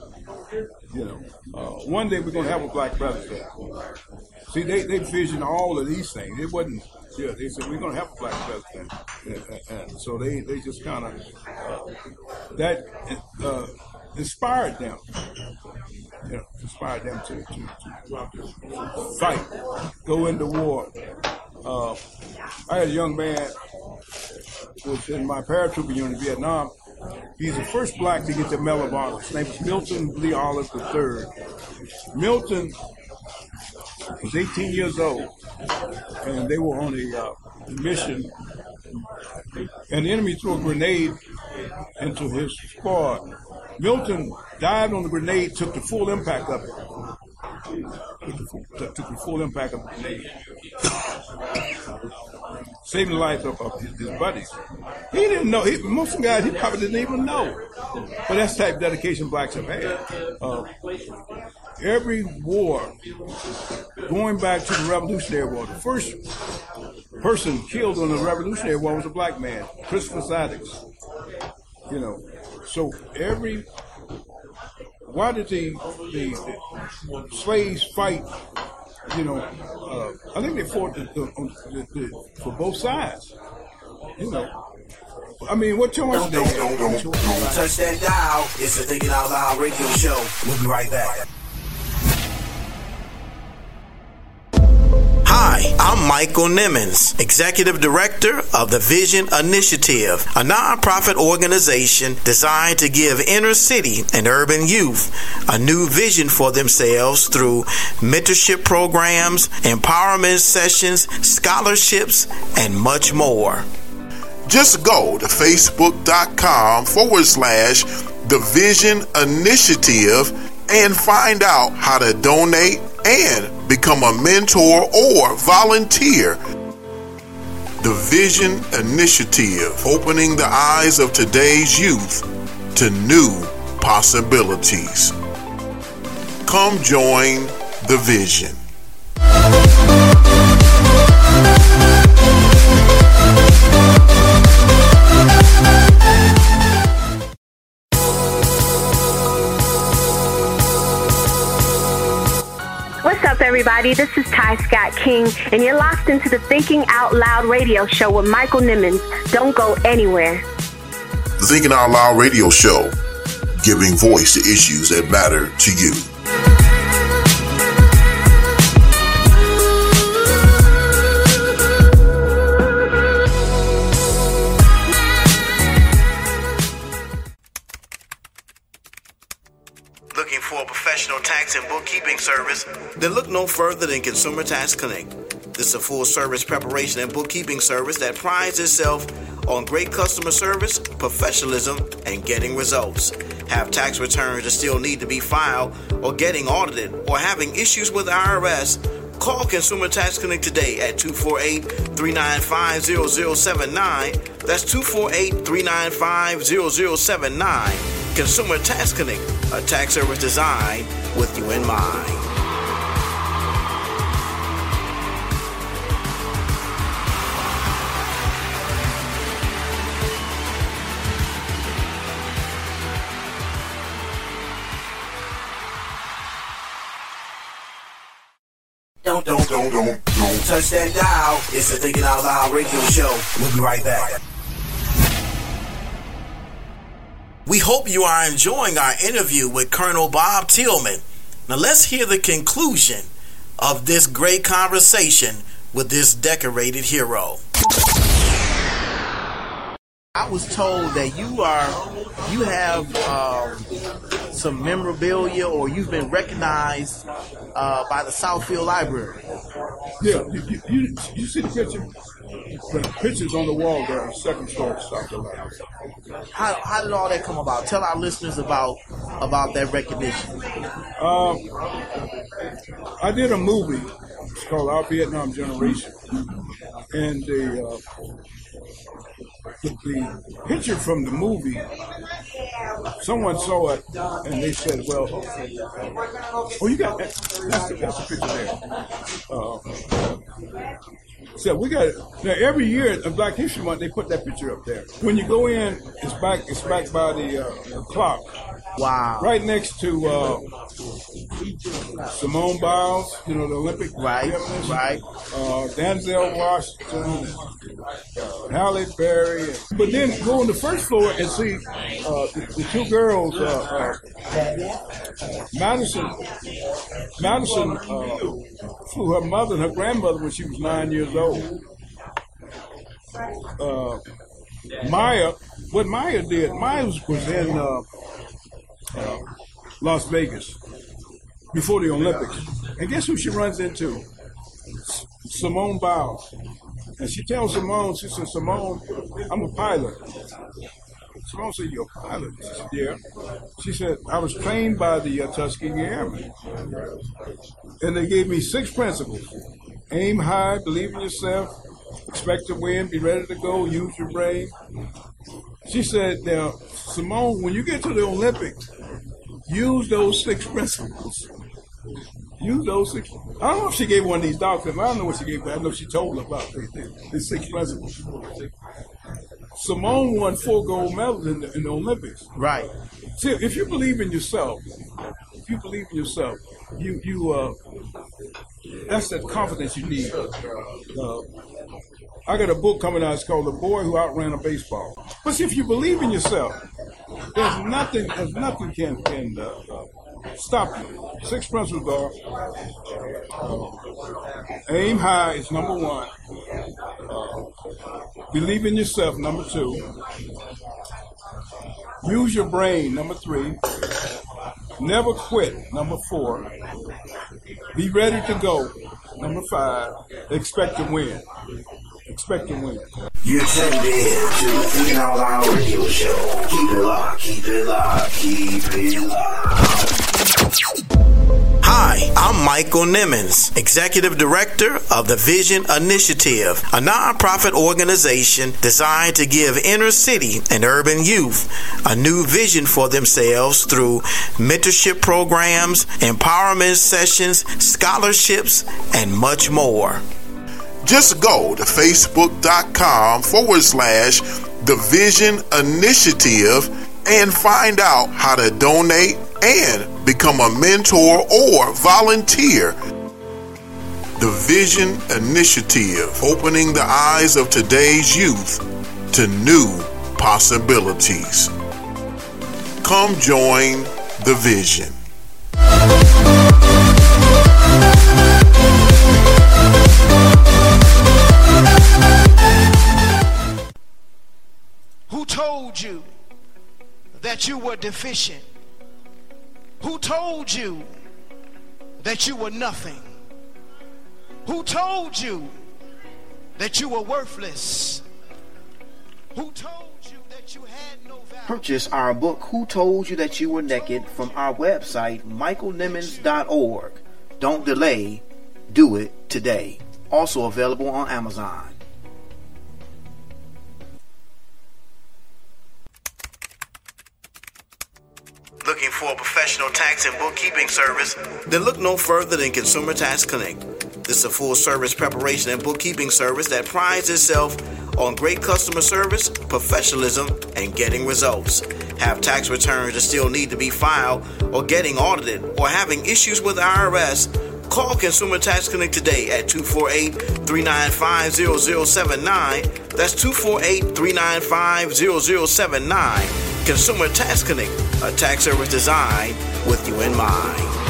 You know, uh, one day we're going to have a black president. See, they they vision all of these things. It wasn't. Yeah, they said we're going to have a black president, and, and- and so they they just kind of uh, that uh, inspired them. You know, inspired them to, to, to, fight, go into war. Uh, I had a young man who was in my paratrooper unit in Vietnam. He's the first black to get the Medal of Honor. His name is Milton Lee Olive III. Milton was 18 years old, and they were on a uh, mission, and the enemy threw a grenade into his squad. Milton dived on the grenade, took the full impact of it. Took the full, impact of the grenade. Saving the life of, of his, his buddies. He didn't know. He, most of the guys, he probably didn't even know. But that's the type of dedication blacks have had. Uh, every war, going back to the Revolutionary War, the first person killed on the Revolutionary War was a black man, Crispus Attucks. You know, so every why did the the, the slaves fight? You know, uh, I think they fought the, the, on the, the, for both sides. You know, I mean, what choice did they have? Touch that dial. It's the Thinking Out Loud radio show. We'll be right back. I'm Michael Nimmons, Executive Director of the Vision Initiative, a nonprofit organization designed to give inner city and urban youth a new vision for themselves through mentorship programs, empowerment sessions, scholarships, and much more. Just go to facebook.com forward slash the Vision Initiative and find out how to donate and become a mentor or volunteer. The Vision Initiative, opening the eyes of today's youth to new possibilities. Come join the Vision. Everybody? This is Ty Scott King, and you're locked into the Thinking Out Loud radio show with Michael Nimmons. Don't go anywhere. The Thinking Out Loud radio show, giving voice to issues that matter to you. Professional tax and bookkeeping service? Then look no further than Consumer Tax Connect. This is a full service preparation and bookkeeping service that prides itself on great customer service, professionalism, and getting results. Have tax returns that still need to be filed, or getting audited, or having issues with IRS? Call Consumer Tax Connect today at 248 395 0079. That's 248 395 0079. Consumer Tax Connect, a tax service designed with you in mind. Don't, don't, don't, don't, don't touch that dial. It's the Thinking Out Loud radio show. We'll be right back. We hope you are enjoying our interview with Colonel Bob Tillman. Now let's hear the conclusion of this great conversation with this decorated hero. I was told that you are you have um, some memorabilia or you've been recognized uh, by the Southfield Library. Yeah, you, you, you, see the picture? The picture's on the wall there on second floor of South Carolina. How, how did all that come about? Tell our listeners about about that recognition. Um, I did a movie. It's called Our Vietnam Generation, and the, uh, the picture from the movie. Someone saw it and they said, "Well, oh, you got that? That's the, that's the picture there." Uh, so we got now every year at Black History Month they put that picture up there. When you go in, it's back. It's back by the, uh, the clock. Wow! Right next to uh, Simone Biles, you know the Olympic right, gymnast. right. Uh, Denzel Washington, uh, Halle Berry. But then go on the first floor and see uh, the, the two girls. Uh, uh, Madison, Madison uh, flew her mother and her grandmother when she was nine years old. Uh, Maya, what Maya did, Maya was, was in uh, Las Vegas before the Olympics. And guess who she runs into? Simone Biles. And she tells Simone, she says, Simone, I'm a pilot. Simone said, You're a pilot? She said, Yeah. She said, I was trained by the uh, Tuskegee Airmen. And they gave me six principles aim high, believe in yourself, expect to win, be ready to go, use your brain. She said, Now, Simone, when you get to the Olympics, use those six principles. Use those six. I don't know if she gave one of these doctors. I don't know what she gave, but I know she told about the six principles. Simone won four gold medals in the, in the Olympics. Right. See, if you believe in yourself, if you believe in yourself, you you uh, that's that confidence you need. Uh, I got a book coming out. It's called "The Boy Who Outran a Baseball." But see, if you believe in yourself, there's nothing, there's nothing can can uh, uh, stop you. Six principles are: uh, aim high is number one. Uh, believe in yourself, number two. Use your brain, number three. Never quit, number four. Be ready to go, number five. Expect to win. Expect to win. You're tuned in to the Out Loud radio show. Keep it locked, keep it locked, keep it locked. Hi, I'm Michael Nimmons, Executive Director of the Vision Initiative, a nonprofit organization designed to give inner city and urban youth a new vision for themselves through mentorship programs, empowerment sessions, scholarships, and much more. Just go to facebook.com forward slash the Vision Initiative and find out how to donate and become a mentor or volunteer. The Vision Initiative, opening the eyes of today's youth to new possibilities. Come join the vision. You that you were deficient? Who told you that you were nothing? Who told you that you were worthless? Who told you that you had no value? Purchase our book, Who Told You That You Were Naked, from our website, michaelnimmons.org. Don't delay, do it today. Also available on Amazon. For a professional tax and bookkeeping service? Then look no further than Consumer Tax Connect. This is a full service preparation and bookkeeping service that prides itself on great customer service, professionalism, and getting results. Have tax returns that still need to be filed, or getting audited, or having issues with IRS? Call Consumer Tax Connect today at 248 395 0079. That's 248 395 0079. Consumer Tax Connect, a tax service designed with you in mind.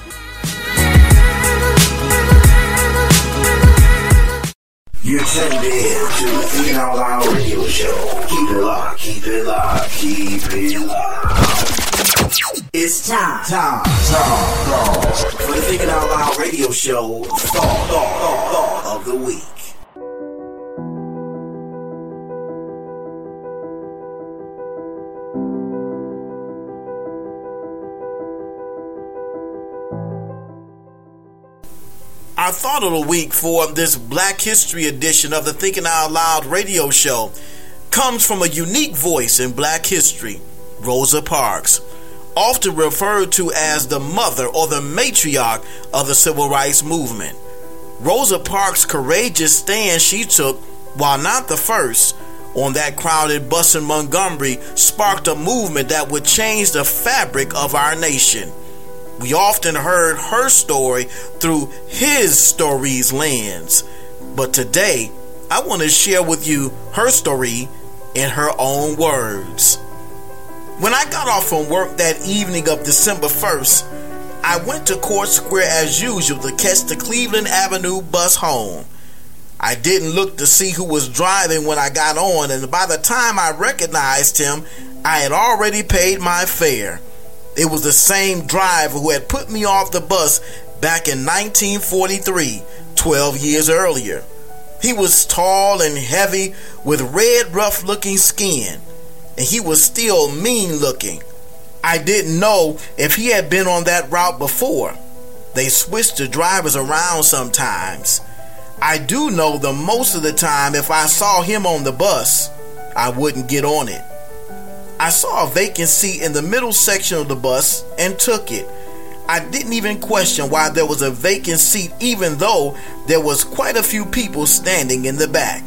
You're tuned in to the Thinking Out Loud radio show. Keep it locked, keep it locked, keep it locked. It's time, time, time, time for the Thinking Out Loud radio show thought, thought, thought of the week. Our thought of the week for this Black History edition of the Thinking Out Loud radio show comes from a unique voice in black history, Rosa Parks, often referred to as the mother or the matriarch of the civil rights movement. Rosa Parks' courageous stand she took, while not the first, on that crowded bus in Montgomery sparked a movement that would change the fabric of our nation. We often heard her story through his story's lens. But today, I want to share with you her story in her own words. When I got off from work that evening of December 1st, I went to Court Square as usual to catch the Cleveland Avenue bus home. I didn't look to see who was driving when I got on, and by the time I recognized him, I had already paid my fare. It was the same driver who had put me off the bus back in 1943, 12 years earlier. He was tall and heavy with red, rough looking skin, and he was still mean looking. I didn't know if he had been on that route before. They switched the drivers around sometimes. I do know that most of the time, if I saw him on the bus, I wouldn't get on it. I saw a vacant seat in the middle section of the bus and took it. I didn't even question why there was a vacant seat, even though there was quite a few people standing in the back.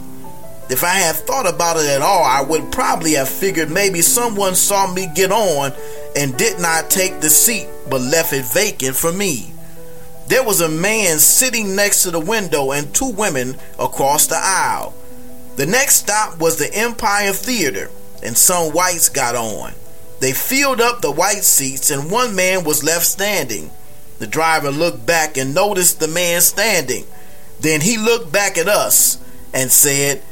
If I had thought about it at all, I would probably have figured maybe someone saw me get on and did not take the seat but left it vacant for me. There was a man sitting next to the window and two women across the aisle. The next stop was the Empire Theater and some whites got on. They filled up the white seats and one man was left standing. The driver looked back and noticed the man standing. Then he looked back at us and said,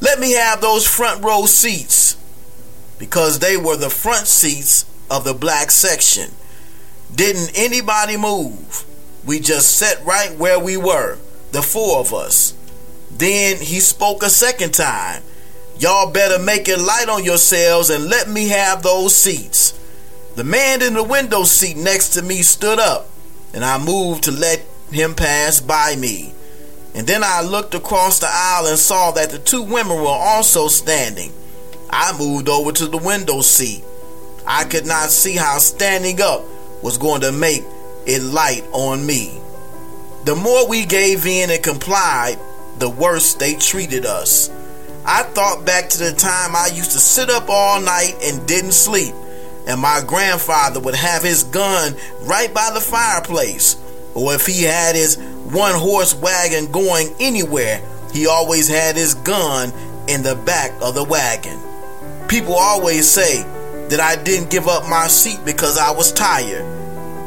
Let me have those front row seats. Because they were the front seats of the black section. Didn't anybody move. We just sat right where we were, the four of us. Then he spoke a second time. Y'all better make it light on yourselves and let me have those seats. The man in the window seat next to me stood up, and I moved to let him pass by me. And then I looked across the aisle and saw that the two women were also standing. I moved over to the window seat. I could not see how standing up was going to make it light on me. The more we gave in and complied, the worse they treated us. I thought back to the time I used to sit up all night and didn't sleep, and my grandfather would have his gun right by the fireplace, or if he had his one horse wagon going anywhere, he always had his gun in the back of the wagon. People always say that I didn't give up my seat because I was tired,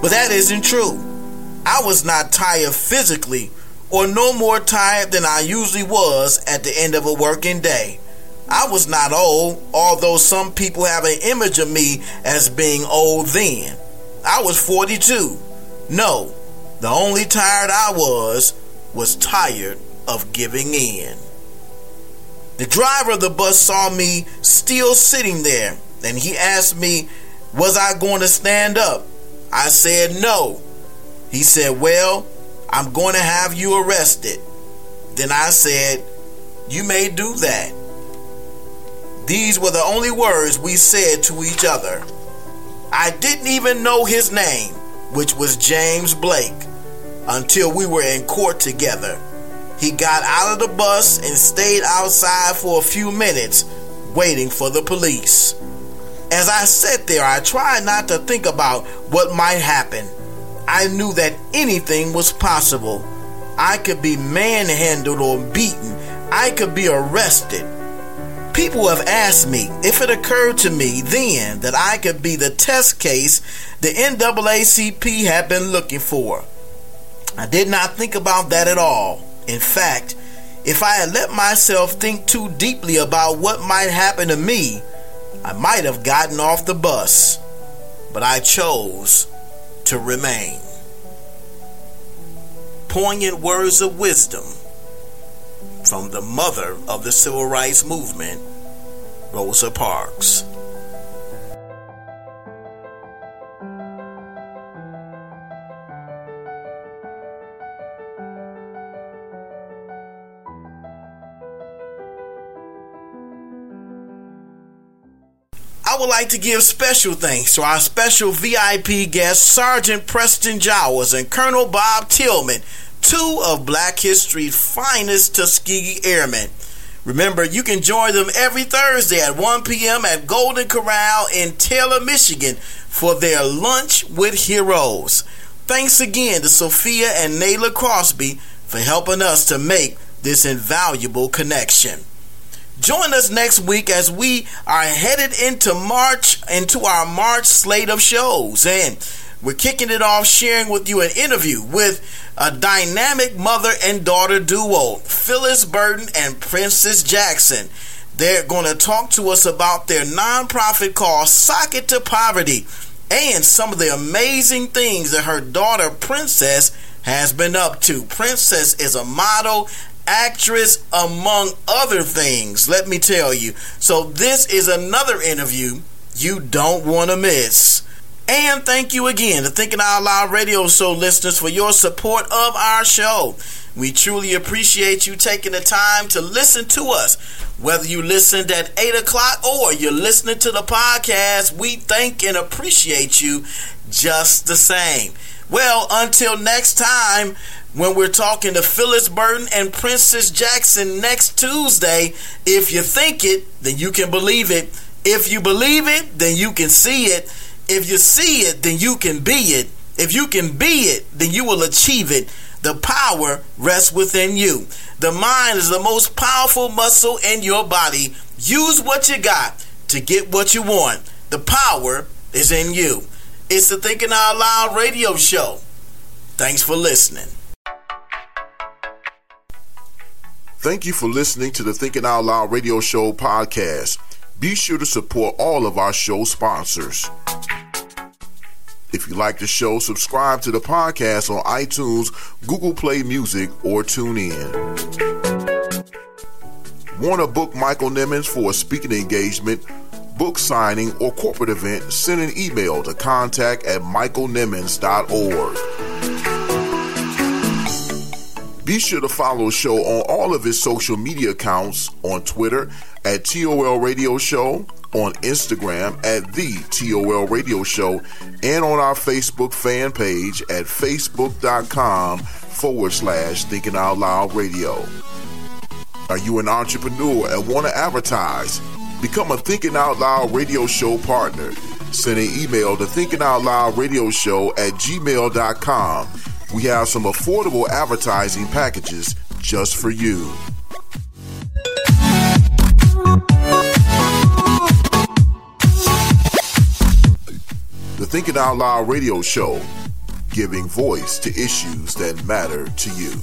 but that isn't true. I was not tired physically or no more tired than I usually was at the end of a working day. I was not old, although some people have an image of me as being old then. I was 42. No, the only tired I was was tired of giving in. The driver of the bus saw me still sitting there and he asked me, Was I going to stand up? I said no. He said, Well, I'm going to have you arrested. Then I said, You may do that. These were the only words we said to each other. I didn't even know his name, which was James Blake, until we were in court together. He got out of the bus and stayed outside for a few minutes, waiting for the police. As I sat there, I tried not to think about what might happen. I knew that anything was possible. I could be manhandled or beaten. I could be arrested. People have asked me if it occurred to me then that I could be the test case the NAACP had been looking for. I did not think about that at all. In fact, if I had let myself think too deeply about what might happen to me, I might have gotten off the bus. But I chose to remain. Poignant words of wisdom from the mother of the civil rights movement, Rosa Parks. I would like to give special thanks to our special VIP guests, Sergeant Preston Jowers and Colonel Bob Tillman, two of Black History's finest Tuskegee Airmen. Remember, you can join them every Thursday at 1 p.m. at Golden Corral in Taylor, Michigan for their Lunch with Heroes. Thanks again to Sophia and Nayla Crosby for helping us to make this invaluable connection. Join us next week as we are headed into March, into our March slate of shows. And we're kicking it off sharing with you an interview with a dynamic mother and daughter duo, Phyllis Burton and Princess Jackson. They're going to talk to us about their nonprofit called Socket to Poverty and some of the amazing things that her daughter, Princess, has been up to. Princess is a model actress, among other things, let me tell you. So, this is another interview you don't want to miss. And thank you again to Thinking Out Loud radio show listeners for your support of our show. We truly appreciate you taking the time to listen to us. Whether you listened at 8 o'clock or you're listening to the podcast, we thank and appreciate you just the same. Well, until next time, when we're talking to Phyllis Burton and Princess Jackson next Tuesday. If you think it, then you can believe it. If you believe it, then you can see it. If you see it, then you can be it. If you can be it, then you will achieve it. The power rests within you. The mind is the most powerful muscle in your body. Use what you got to get what you want. The power is in you. It's the Thinking Out Loud radio show. Thanks for listening. Thank you for listening to the Thinking Out Loud Radio Show podcast. Be sure to support all of our show sponsors. If you like the show, subscribe to the podcast on iTunes, Google Play Music, or TuneIn. Want to book Michael Nimmons for a speaking engagement, book signing, or corporate event? Send an email to contact at michaelnimmons.org. Be sure to follow the show on all of his social media accounts on Twitter at TOL Radio Show, on Instagram at the TOL Radio Show, and on our Facebook fan page at facebook.com forward slash Thinking Out Loud Radio. Are you an entrepreneur and want to advertise? Become a Thinking Out Loud Radio Show partner. Send an email to Thinking Out Loud Radio Show at gmail.com we have some affordable advertising packages just for you. The Thinking Out Loud radio show, giving voice to issues that matter to you.